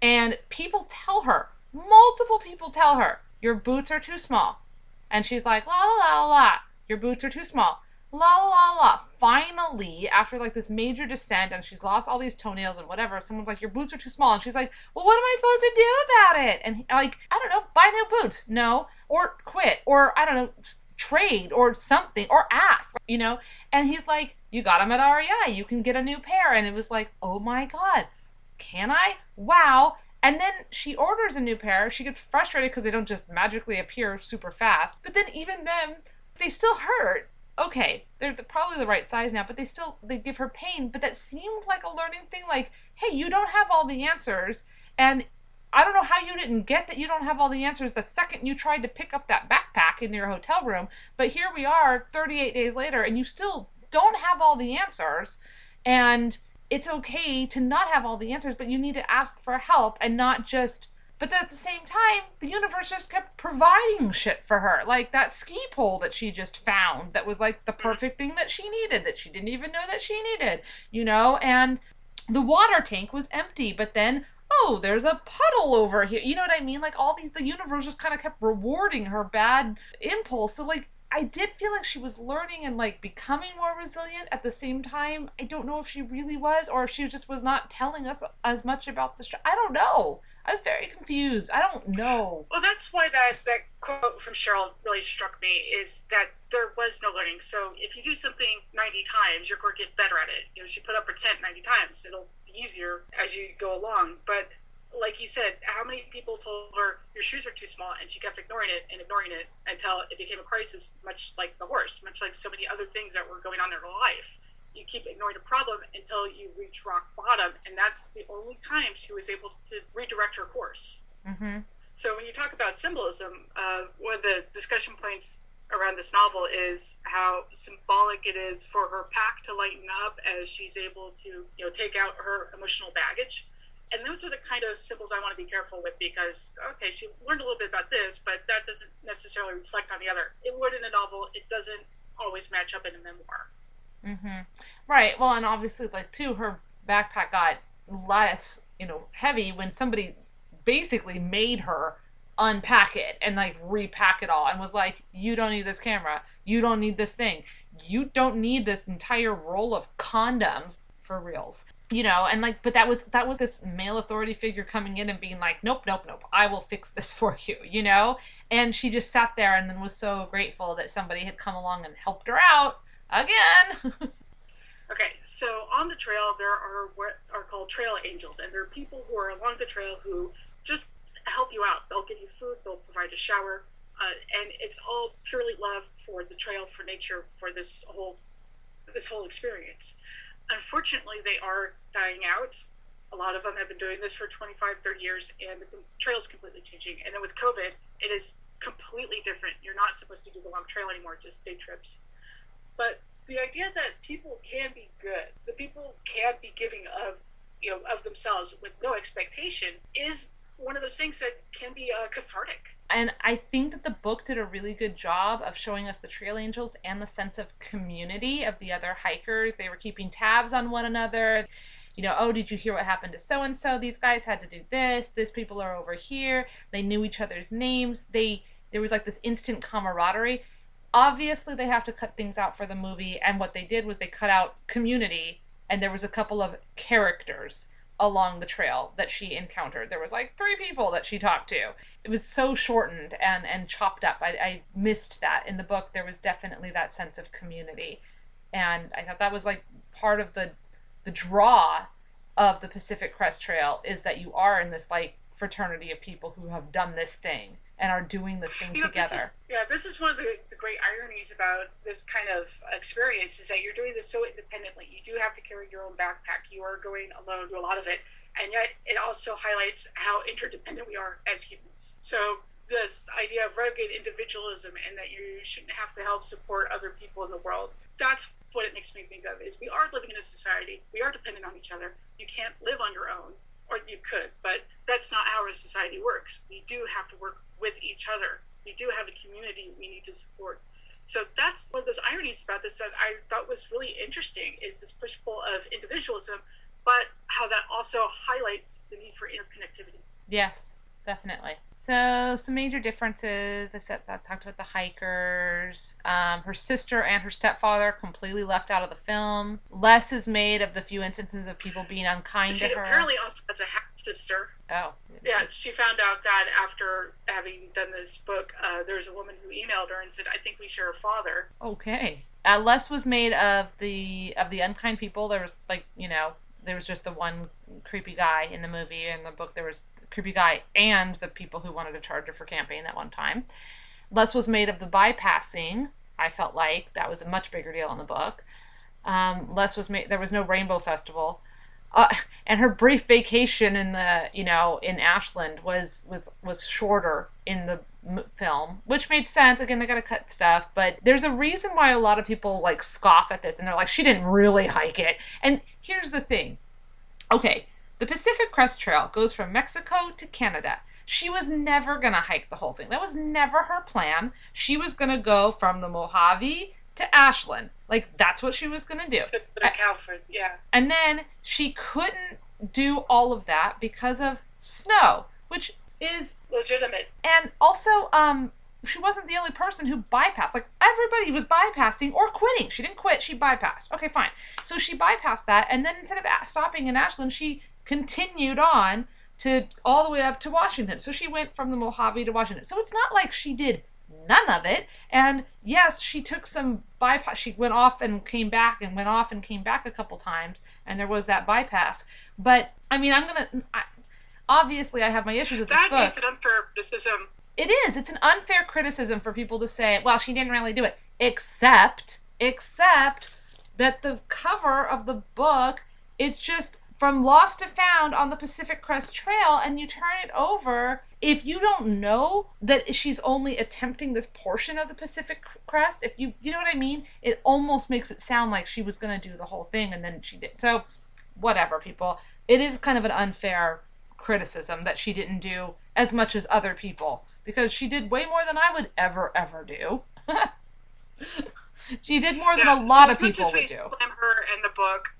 and people tell her, multiple people tell her, your boots are too small. And she's like, la la la la, your boots are too small la la la. Finally, after like this major descent and she's lost all these toenails and whatever, someone's like, Your boots are too small. And she's like, Well, what am I supposed to do about it? And like, I don't know, buy new boots. No. Or quit. Or I don't know, trade or something. Or ask, you know? And he's like, You got them at REI. You can get a new pair. And it was like, Oh my God, can I? Wow. And then she orders a new pair. She gets frustrated because they don't just magically appear super fast. But then even then, they still hurt okay, they're probably the right size now, but they still they give her pain. But that seemed like a learning thing. Like, hey, you don't have all the answers, and I don't know how you didn't get that you don't have all the answers the second you tried to pick up that backpack in your hotel room. But here we are, 38 days later, and you still don't have all the answers, and it's okay to not have all the answers, but you need to ask for help and not just but then at the same time, the universe just kept providing shit for her. Like that ski pole that she just found that was like the mm-hmm. perfect thing that she needed, that she didn't even know that she needed, you know? And the water tank was empty, but then, oh, there's a puddle over here. You know what I mean? Like all these, the universe just kind of kept rewarding her bad impulse. So, like, I did feel like she was learning and like becoming more resilient at the same time. I don't know if she really was or if she just was not telling us as much about the. Str- I don't know. I was very confused. I don't know. Well, that's why that that quote from Cheryl really struck me is that there was no learning. So if you do something 90 times, you're going to get better at it. You know, she put up her tent 90 times. It'll be easier as you go along. But like you said, how many people told her your shoes are too small, and she kept ignoring it and ignoring it until it became a crisis, much like the horse, much like so many other things that were going on in her life. You keep ignoring a problem until you reach rock bottom, and that's the only time she was able to redirect her course. Mm-hmm. So when you talk about symbolism, uh, one of the discussion points around this novel is how symbolic it is for her pack to lighten up as she's able to, you know, take out her emotional baggage and those are the kind of symbols I want to be careful with because okay, she learned a little bit about this, but that doesn't necessarily reflect on the other. It would in a novel. It doesn't always match up in a memoir. Mm-hmm. Right. Well, and obviously, like too, her backpack got less, you know, heavy when somebody basically made her unpack it and like repack it all and was like, you don't need this camera. You don't need this thing. You don't need this entire roll of condoms for reals. You know, and like, but that was that was this male authority figure coming in and being like, nope, nope, nope, I will fix this for you, you know. And she just sat there and then was so grateful that somebody had come along and helped her out again. Okay, so on the trail, there are what are called trail angels, and there are people who are along the trail who just help you out. They'll give you food, they'll provide a shower, uh, and it's all purely love for the trail, for nature, for this whole this whole experience. Unfortunately, they are dying out. A lot of them have been doing this for 25, 30 years, and the trail is completely changing. And then with COVID, it is completely different. You're not supposed to do the long trail anymore, just day trips. But the idea that people can be good, that people can be giving of you know of themselves with no expectation is one of those things that can be uh, cathartic. And I think that the book did a really good job of showing us the trail angels and the sense of community of the other hikers. They were keeping tabs on one another. You know, oh, did you hear what happened to so and so? These guys had to do this. This people are over here. They knew each other's names. They there was like this instant camaraderie. Obviously, they have to cut things out for the movie, and what they did was they cut out community, and there was a couple of characters along the trail that she encountered. There was like three people that she talked to. It was so shortened and and chopped up. I, I missed that in the book. There was definitely that sense of community, and I thought that was like part of the the draw of the Pacific Crest Trail is that you are in this like fraternity of people who have done this thing and are doing this thing You know, together. This is, yeah, this is one of the, the great ironies about this kind of experience is that you're doing this so independently. You do have to carry your own backpack. You are going alone to a lot of it, and yet it also highlights how interdependent we are as humans. So this idea of rugged individualism and that you shouldn't have to help support other people in the world. That's what it makes me think of is we are living in a society. We are dependent on each other. You can't live on your own, or you could, but that's not how our society works. We do have to work with each other. We do have a community we need to support. So that's one of those ironies about this that I thought was really interesting is this push pull of individualism, but how that also highlights the need for interconnectivity. Yes, definitely. So some major differences. I said that talked about the hikers. Um, her sister and her stepfather completely left out of the film. Less is made of the few instances of people being unkind She to her. apparently also has a half sister. oh, Yeah, she found out that after having done this book, uh, there was a woman who emailed her and said, "I think we share a father." Okay. Uh, less was made of the of the unkind people. There was like you know there was just the one creepy guy in the movie. In the book, there was creepy guy and the people who wanted to charge her for camping that one time. Less was made of the bypassing. I felt like that was a much bigger deal in the book. Um, less was made. There was no rainbow festival. Uh, and her brief vacation in the you know in Ashland was was was shorter in the film, which made sense. Again, they got to cut stuff, but there's a reason why a lot of people like scoff at this and they're like, she didn't really hike it. And here's the thing, okay, the Pacific Crest Trail goes from Mexico to Canada. She was never gonna hike the whole thing. That was never her plan. She was gonna go from the Mojave to Ashland. Like that's what she was gonna do. To, to Calvert, yeah. And then she couldn't do all of that because of snow, which is Legitimate. and also um she wasn't the only person who bypassed. Like everybody was bypassing or quitting. She didn't quit, she bypassed. Okay, fine. So she bypassed that and then instead of stopping in Ashland, she continued on to all the way up to Washington. So she went from the Mojave to Washington. So it's not like she did none of it. And yes, she took some bypass. She went off and came back and went off and came back a couple times, and there was that bypass. But I mean, I'm gonna. Obviously, I have my issues with this That book. is an unfair criticism. It is. It's an unfair criticism for people to say, well, she didn't really do it. Except, except that the cover of the book is just from lost to found on the Pacific Crest Trail, and you turn it over. If you don't know that she's only attempting this portion of the Pacific Crest, if you you know what I mean, it almost makes it sound like she was gonna do the whole thing and then she did. So, whatever, people. It is kind of an unfair criticism that she didn't do as much as other people because she did way more than I would ever ever do. she did more than a lot so of as much people as we would do. slam her in the book,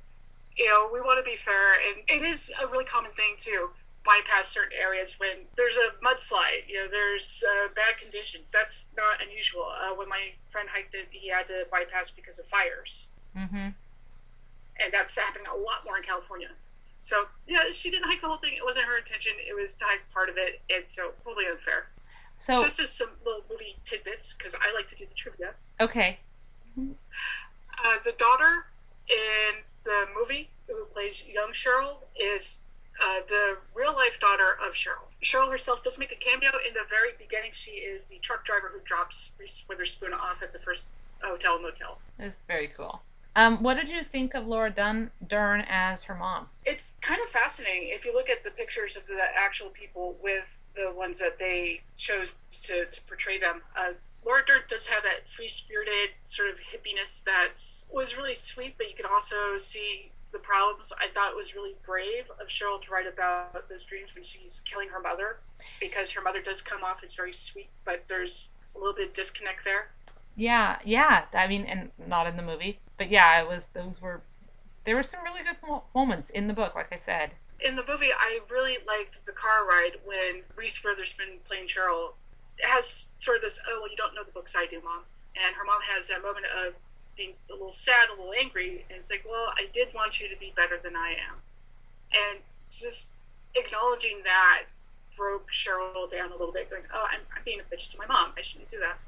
you know, we want to be fair, and it is a really common thing to bypass certain areas when there's a mudslide. You know, there's uh, bad conditions. That's not unusual. Uh, when my friend hiked it, he had to bypass because of fires, Mm-hmm. and that's happening a lot more in California. So yeah, she didn't hike the whole thing. It wasn't her intention. It was to hike part of it, and so totally unfair. So Just as some little movie tidbits, because I like to do the trivia. okay, Uh, the daughter in the movie who plays young Cheryl is uh, the real life daughter of Cheryl. Cheryl herself does make a cameo in the very beginning. She is the truck driver who drops Reese Witherspoon off at the first hotel motel. it's very cool. Um, what did you think of Laura Dern as her mom? It's kind of fascinating if you look at the pictures of the actual people with the ones that they chose to, to portray them. Uh, Laura Dern does have that free spirited sort of hippiness that was really sweet, but you could also see the problems. I thought it was really brave of Cheryl to write about those dreams when she's killing her mother, because her mother does come off as very sweet, but there's a little bit of disconnect there. Yeah, yeah. I mean, and not in the movie, but yeah, it was. Those were. There were some really good moments in the book, like I said. in the movie, I really liked the car ride when Reese Witherspoon playing Cheryl has sort of this, oh, well, you don't know the books I do, mom. And her mom has that moment of being a little sad, a little angry. And it's like, well, I did want you to be better than I am. And just acknowledging that broke Cheryl down a little bit, going, oh, I'm, I'm being a bitch to my mom. I shouldn't do that.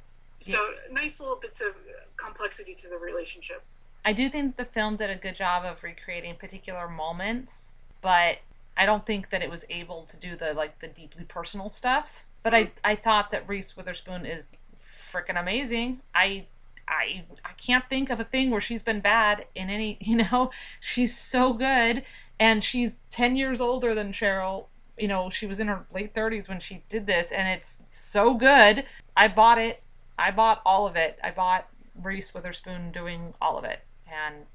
So, nice little bits of complexity to the relationship. I do think the film did a good job of recreating particular moments, but I don't think that it was able to do the like the deeply personal stuff. But I I thought that Reese Witherspoon is freaking amazing. I I I can't think of a thing where she's been bad in any, you know, she's so good and she's 10 years older than Cheryl. You know, she was in her late 30s when she did this and it's so good. I bought it. I bought all of it. I bought Reese Witherspoon doing all of it. And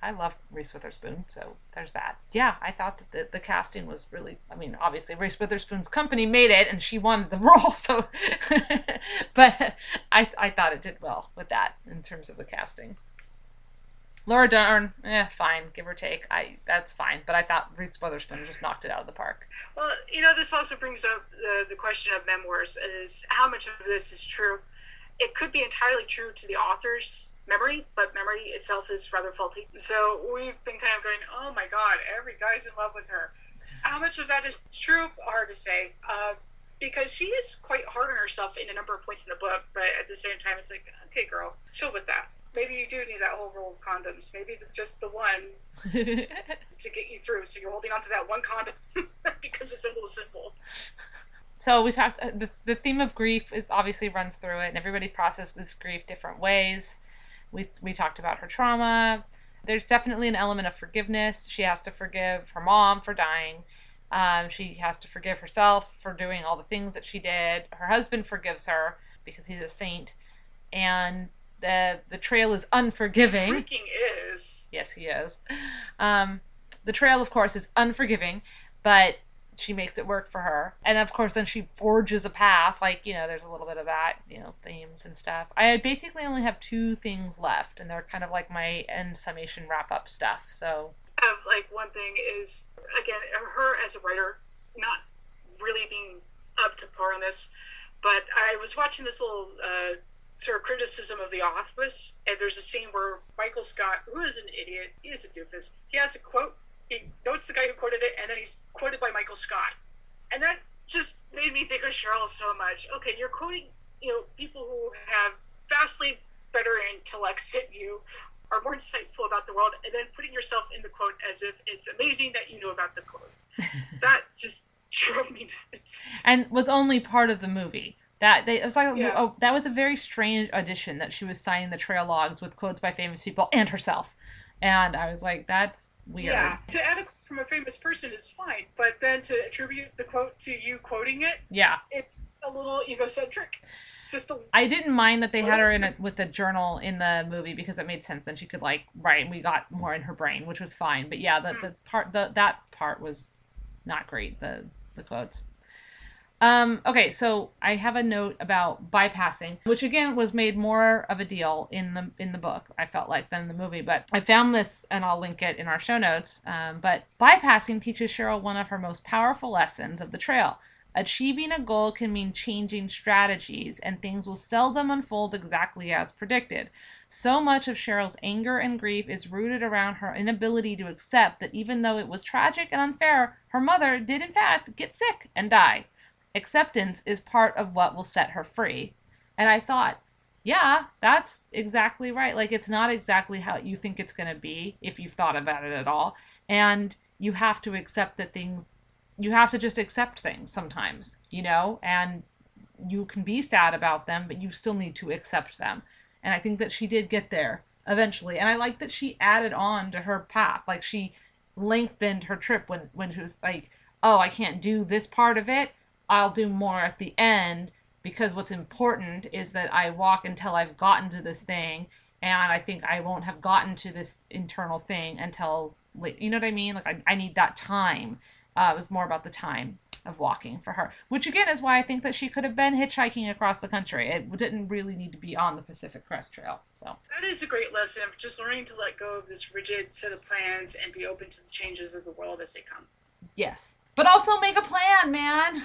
I love Reese Witherspoon, so there's that. Yeah, I thought that the, the casting was really, I mean, obviously Reese Witherspoon's company made it and she won the role, so, but I, I thought it did well with that in terms of the casting. Laura Dern, eh, fine, give or take. I that's fine, but I thought Reese Witherspoon just knocked it out of the park. Well, you know, this also brings up the, the question of memoirs is how much of this is true. It could be entirely true to the author's memory, but memory itself is rather faulty. So we've been kind of going, oh my god, every guy's in love with her. How much of that is true? Hard to say. Uh, because she is quite hard on herself in a number of points in the book, but at the same time, it's like, okay, girl, chill with that. Maybe you do need that whole roll of condoms. Maybe the, just the one to get you through. So you're holding on to that one condom that becomes a symbol of symbol. so we talked uh, the, the theme of grief is obviously runs through it and everybody processes grief different ways we, we talked about her trauma. There's definitely an element of forgiveness. She has to forgive her mom for dying. Um, she has to forgive herself for doing all the things that she did. Her husband forgives her because he's a saint. And the the trail is unforgiving. Freaking is. Yes, he is. Um, the trail, of course, is unforgiving, but she makes it work for her. And of course, then she forges a path. Like, you know, there's a little bit of that, you know, themes and stuff. I basically only have two things left, and they're kind of like my end summation wrap up stuff. So, Of like one thing is again her as a writer not really being up to par on this, but I was watching this little uh, sort of criticism of The Office, and there's a scene where Michael Scott, who is an idiot, he is a doofus, he has a quote. He notes the guy who quoted it, and then he's quoted by Michael Scott, and that just made me think of Cheryl so much. Okay, you're quoting, you know, people who have vastly better intellects than you, are more insightful about the world, and then putting yourself in the quote as if it's amazing that you know about the quote. that just drove me nuts. and was only part of the movie. That they, it was like Yeah. oh that was a very strange audition that she was signing the trail logs with quotes by famous people and herself, and I was like that's weird. Yeah, to add a quote from a famous person is fine, but then to attribute the quote to you quoting it, yeah. it's a little egocentric. Just a I didn't mind that they had her in it with the journal in the movie because it made sense and she could like write and we got more in her brain, which was fine. But yeah, the, hmm. the part the that part was not great, the the quotes. Um, okay, so I have a note about bypassing, which again was made more of a deal in the in the book. I felt like than the movie, but I found this and I'll link it in our show notes. Um, but bypassing teaches Cheryl one of her most powerful lessons of the trail. Achieving a goal can mean changing strategies, and things will seldom unfold exactly as predicted. So much of Cheryl's anger and grief is rooted around her inability to accept that even though it was tragic and unfair, her mother did in fact get sick and die. Acceptance is part of what will set her free. And I thought, yeah, that's exactly right. Like, it's not exactly how you think it's going to be if you've thought about it at all. And you have to accept that things, you have to just accept things sometimes, you know? And you can be sad about them, but you still need to accept them. And I think that she did get there eventually. And I like that she added on to her path. Like, she lengthened her trip when, when she was like, oh, I can't do this part of it I'll do more at the end because what's important is that I walk until I've gotten to this thing and I think I won't have gotten to this internal thing until late. You know what I mean? Like I, I need that time. Uh, it was more about the time of walking for her, which again is why I think that she could have been hitchhiking across the country. It didn't really need to be on the Pacific Crest Trail. So that is a great lesson of just learning to let go of this rigid set of plans and be open to the changes of the world as they come. Yes, but also make a plan, man.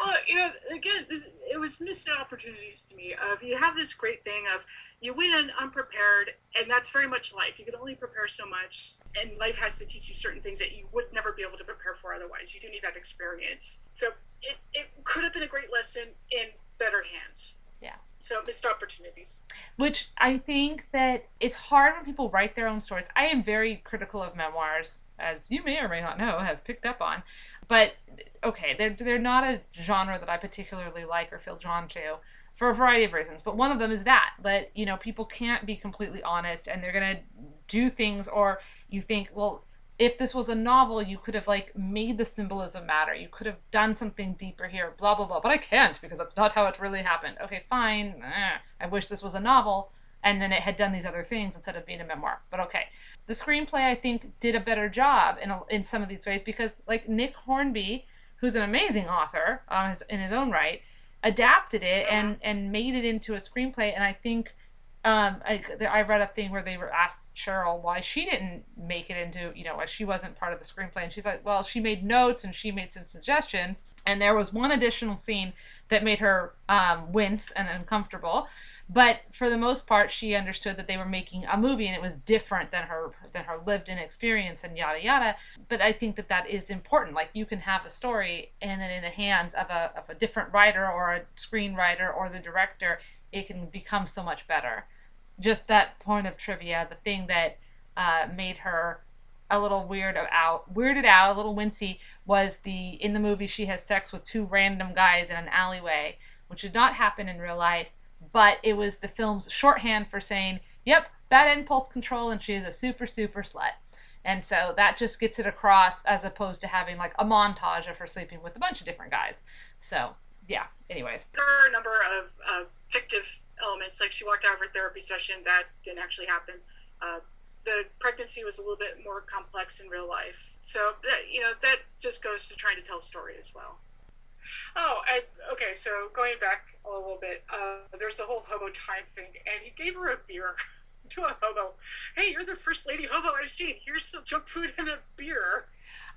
well, you know, again, this, it was missed opportunities to me. Of you have this great thing of you win unprepared, and that's very much life. You can only prepare so much, and life has to teach you certain things that you would never be able to prepare for otherwise. You do need that experience. So it, it could have been a great lesson in better hands. Yeah. So missed opportunities. Which I think that it's hard when people write their own stories. I am very critical of memoirs, as you may or may not know, have picked up on. But okay, they're they're not a genre that I particularly like or feel drawn to for a variety of reasons. But one of them is that that you know people can't be completely honest and they're gonna do things or you think well if this was a novel, you could have like made the symbolism matter. You could have done something deeper here, blah blah blah. But I can't because that's not how it really happened. Okay, fine. Eh, I wish this was a novel and then it had done these other things instead of being a memoir. But okay, the screenplay I think did a better job in a, in some of these ways because like Nick Hornby, who's an amazing author on his, in his own right, adapted it and and made it into a screenplay. And I think um, I, I read a thing where they were asked Cheryl why she didn't make it into, you know, why she wasn't part of the screenplay. And she's like, well, she made notes and she made some suggestions. And there was one additional scene that made her um, wince and uncomfortable. But for the most part, she understood that they were making a movie and it was different than her than her lived in experience and yada yada. But I think that that is important. Like you can have a story and then in the hands of a, of a different writer or a screenwriter or the director, it can become so much better. Just that point of trivia, the thing that uh, made her a little weird out weirded out a little wincy was the in the movie she has sex with two random guys in an alleyway which did not happen in real life but it was the film's shorthand for saying yep bad impulse control and she is a super super slut. And so that just gets it across as opposed to having like a montage of her sleeping with a bunch of different guys. So yeah anyways. Number of uh, fictive elements like she walked out of her therapy session that didn't actually happen uh, the pregnancy was a little bit more complex in real life. So that, you know that just goes to trying to tell a story as well. Oh, and, okay. So going back a little bit, uh, there's the whole hobo time thing, and he gave her a beer to a hobo. Hey, you're the first lady hobo I've seen. Here's some junk food and a beer.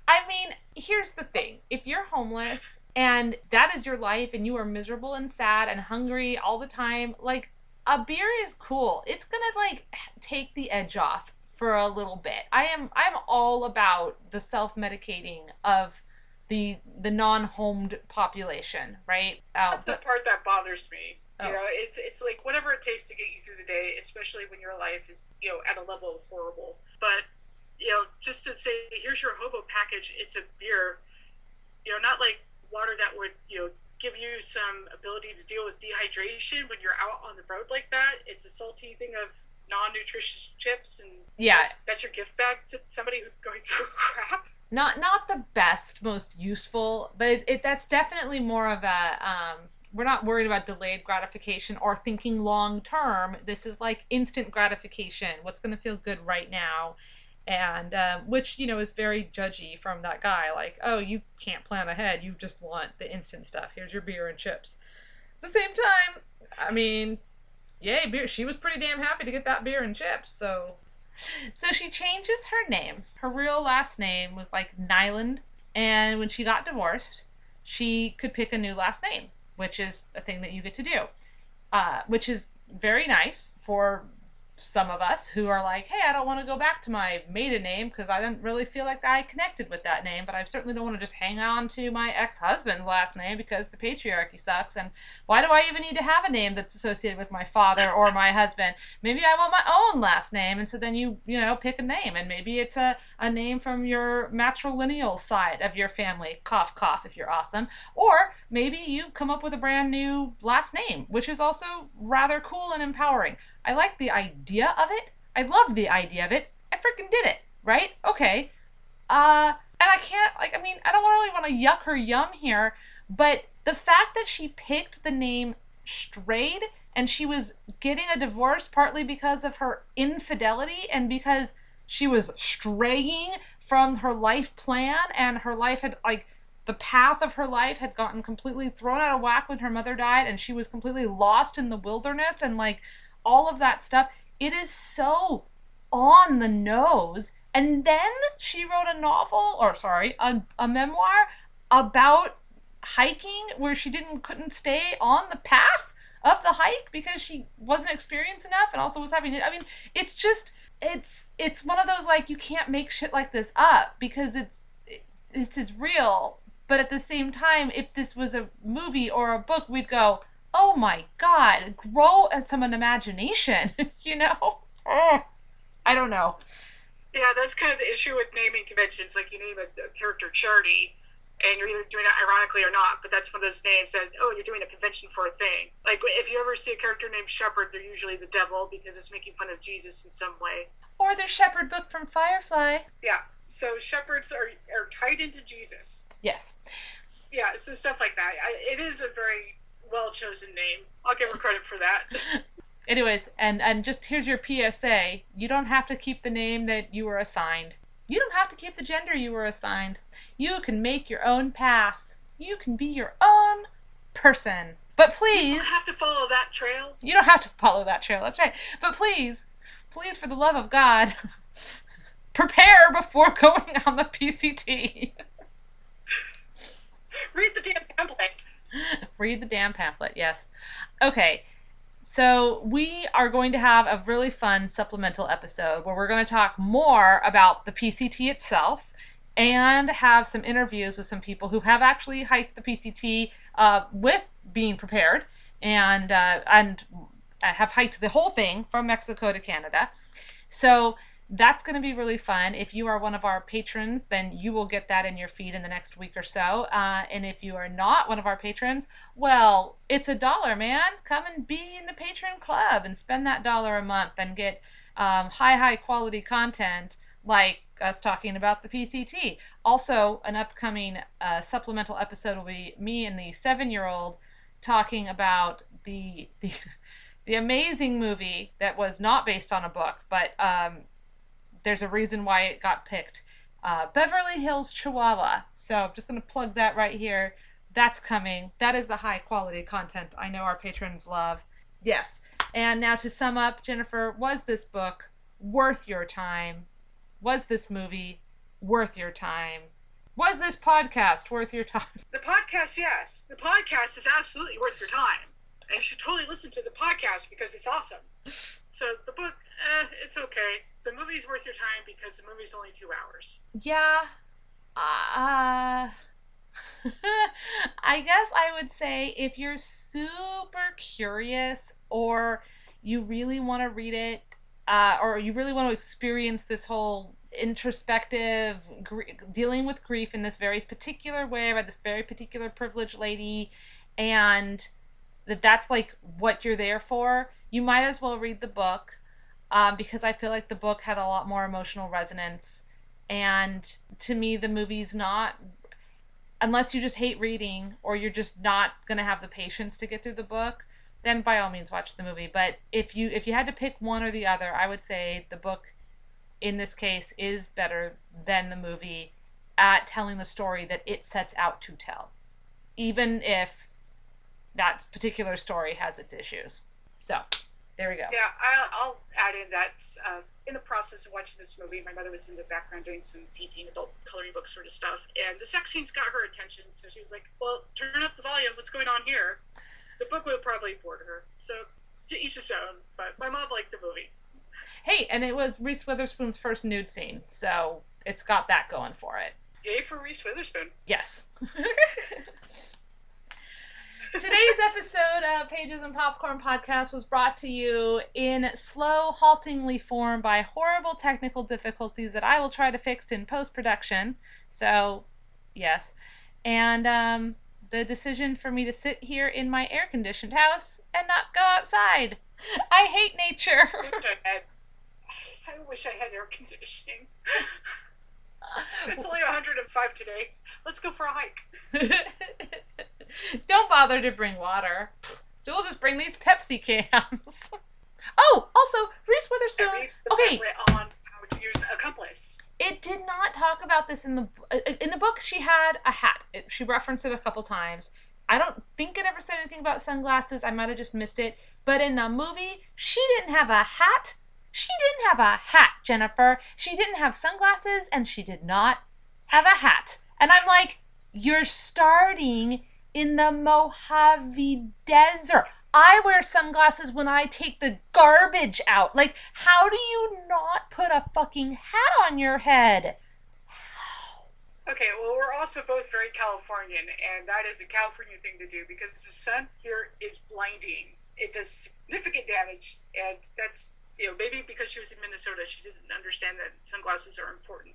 I mean, here's the thing: if you're homeless and that is your life, and you are miserable and sad and hungry all the time, like a beer is cool. It's gonna like take the edge off for a little bit. I am I'm all about the self-medicating of the the non-homed population, right? That's uh, the part that bothers me. Oh. You know, it's it's like whatever it takes to get you through the day, especially when your life is you know at a level of horrible. But you know, just to say, here's your hobo package. It's a beer. You know, not like water that would you know give you some ability to deal with dehydration when you're out on the road like that. It's a salty thing of non-nutritious chips and yeah. that's, that's your gift bag to somebody who's going through crap. Not not the best most useful but it, it that's definitely more of a um we're not worried about delayed gratification or thinking long term. This is like instant gratification. What's going to feel good right now and um, which you know is very judgy from that guy like oh you can't plan ahead. You just want the instant stuff. Here's your beer and chips. At the same time i mean yay beer she was pretty damn happy to get that beer and chips so. So she changes her name. Her real last name was like nyland. And when she got divorced she could pick a new last name which is a thing that you get to do uh, which is very nice for some of us who are like, hey, I don't want to go back to my maiden name because I didn't really feel like I connected with that name, but I certainly don't want to just hang on to my ex husband's last name because the patriarchy sucks. And why do I even need to have a name that's associated with my father or my husband? Maybe I want my own last name. And so then you, you know, pick a name. And maybe it's a, a name from your matrilineal side of your family. Cough, cough, if you're awesome. Or maybe you come up with a brand new last name, which is also rather cool and empowering. I like the idea of it. I love the idea of it. I freaking did it, right? Okay. Uh, and I can't, like, I mean, I don't really want to yuck her yum here, but the fact that she picked the name Strayed and she was getting a divorce partly because of her infidelity and because she was straying from her life plan and her life had, like, the path of her life had gotten completely thrown out of whack when her mother died and she was completely lost in the wilderness and like all of that stuff. It is so on the nose. And then she wrote a novel, or sorry, a, a memoir about hiking where she didn't couldn't stay on the path of the hike because she wasn't experienced enough and also was having it. I mean, it's just it's it's one of those like you can't make shit like this up because it's it, this is real. But at the same time, if this was a movie or a book, we'd go, oh my god, grow some imagination, you know? Oh, I don't know. Yeah, that's kind of the issue with naming conventions. Like you name a, a character Charity, and you're either doing it ironically or not, but that's one of those names that, oh, you're doing a convention for a thing. Like if you ever see a character named Shepherd, they're usually the devil because it's making fun of Jesus in some way. Or the Shepherd book from Firefly. Yeah. So shepherds are, are tied into Jesus. Yes. Yeah, so stuff like that. I, it is a very well chosen name. I'll give her credit for that. Anyways, and and just here's your PSA. You don't have to keep the name that you were assigned. You don't have to keep the gender you were assigned. You can make your own path. You can be your own person. But please, you don't have to follow that trail. You don't have to follow that trail. That's right. But please, please, for the love of God, prepare before going on the PCT. Read the damn pamphlet. Read the damn pamphlet, yes. Okay, so we are going to have a really fun supplemental episode where we're going to talk more about the PCT itself and have some interviews with some people who have actually hiked the PCT uh, with being prepared and uh, and have hiked the whole thing from Mexico to Canada. So that's going to be really fun. If you are one of our patrons, then you will get that in your feed in the next week or so. Uh, and if you are not one of our patrons, well, it's a dollar, man. Come and be in the patron club and spend that dollar a month and get um, high, high quality content like us talking about the PCT. Also, an upcoming uh, supplemental episode will be me and the seven year old talking about the. the the amazing movie that was not based on a book, but um, there's a reason why it got picked. Uh, Beverly Hills Chihuahua. So I'm just going to plug that right here. That's coming. That is the high quality content I know our patrons love. Yes. And now to sum up, Jennifer, was this book worth your time? Was this movie worth your time? Was this podcast worth your time? The podcast, yes. The podcast is absolutely worth your time. And you should totally listen to the podcast because it's awesome. So the book, eh, it's okay. The movie's worth your time because the movie's only two hours. Yeah. Uh, I guess I would say if you're super curious or you really want to read it, uh, or you really want to experience this whole introspective gr- dealing with grief in this very particular way by this very particular privileged lady and that that's like what you're there for you might as well read the book um, because I feel like the book had a lot more emotional resonance. And to me, the movie's not, unless you just hate reading or you're just not going to have the patience to get through the book, then by all means watch the movie. But if you if you had to pick one or the other, I would say the book in this case, is better than the movie at telling the story that it sets out to tell, even if that particular story has its issues. So, there we go. Yeah, I'll, I'll add in that uh, in the process of watching this movie, my mother was in the background doing some painting, adult coloring book sort of stuff, and the sex scenes got her attention. So she was like, "Well, turn up the volume. What's going on here?" The book would probably bore her. So to each his own. But my mom liked the movie. Hey, and it was Reese Witherspoon's first nude scene, so it's got that going for it. Yay for Reese Witherspoon. Yes. Today's episode of Pages and Popcorn Podcast was brought to you in slow, haltingly form by horrible technical difficulties that I will try to fix in post production. So, yes. And um, the decision for me to sit here in my air conditioned house and not go outside. I hate nature. I wish I had, I wish I had air conditioning. it's only 105 today. Let's go for a hike. Don't bother to bring water. We'll just bring these Pepsi cans. oh, also Reese Witherspoon. And read the Okay, on how to use a it did not talk about this in the uh, in the book. She had a hat. It, she referenced it a couple times. I don't think it ever said anything about sunglasses. I might have just missed it. But in the movie, she didn't have a hat. She didn't have a hat, Jennifer. She didn't have sunglasses, and she did not have a hat. And I'm like, you're starting in the Mojave Desert. I wear sunglasses when I take the garbage out. Like, how do you not put a fucking hat on your head? Okay, well, we're also both very Californian, and that is a California thing to do because the sun here is blinding. It does significant damage, and that's, you know, maybe because she was in Minnesota, she didn't understand that sunglasses are important.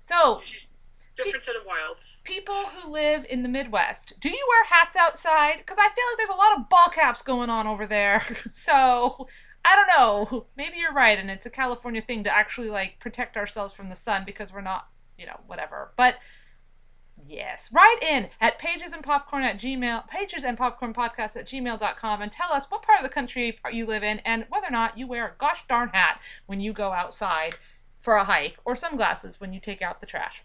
So, She's different set of wilds. people who live in the Midwest, do you wear hats outside? Because I feel like there's a lot of ball caps going on over there. So, I don't know. Maybe you're right, and it's a California thing to actually like protect ourselves from the sun because we're not, you know, whatever. But yes, write in at pages and popcorn at gmail, pages and popcorn podcast at gmail.com and tell us what part of the country you live in and whether or not you wear a gosh darn hat when you go outside for a hike or sunglasses when you take out the trash.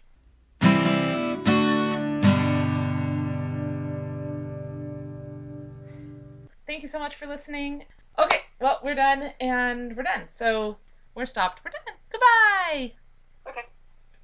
Thank you so much for listening. Okay, well, we're done and we're done. So we're stopped. We're done. Goodbye. Okay.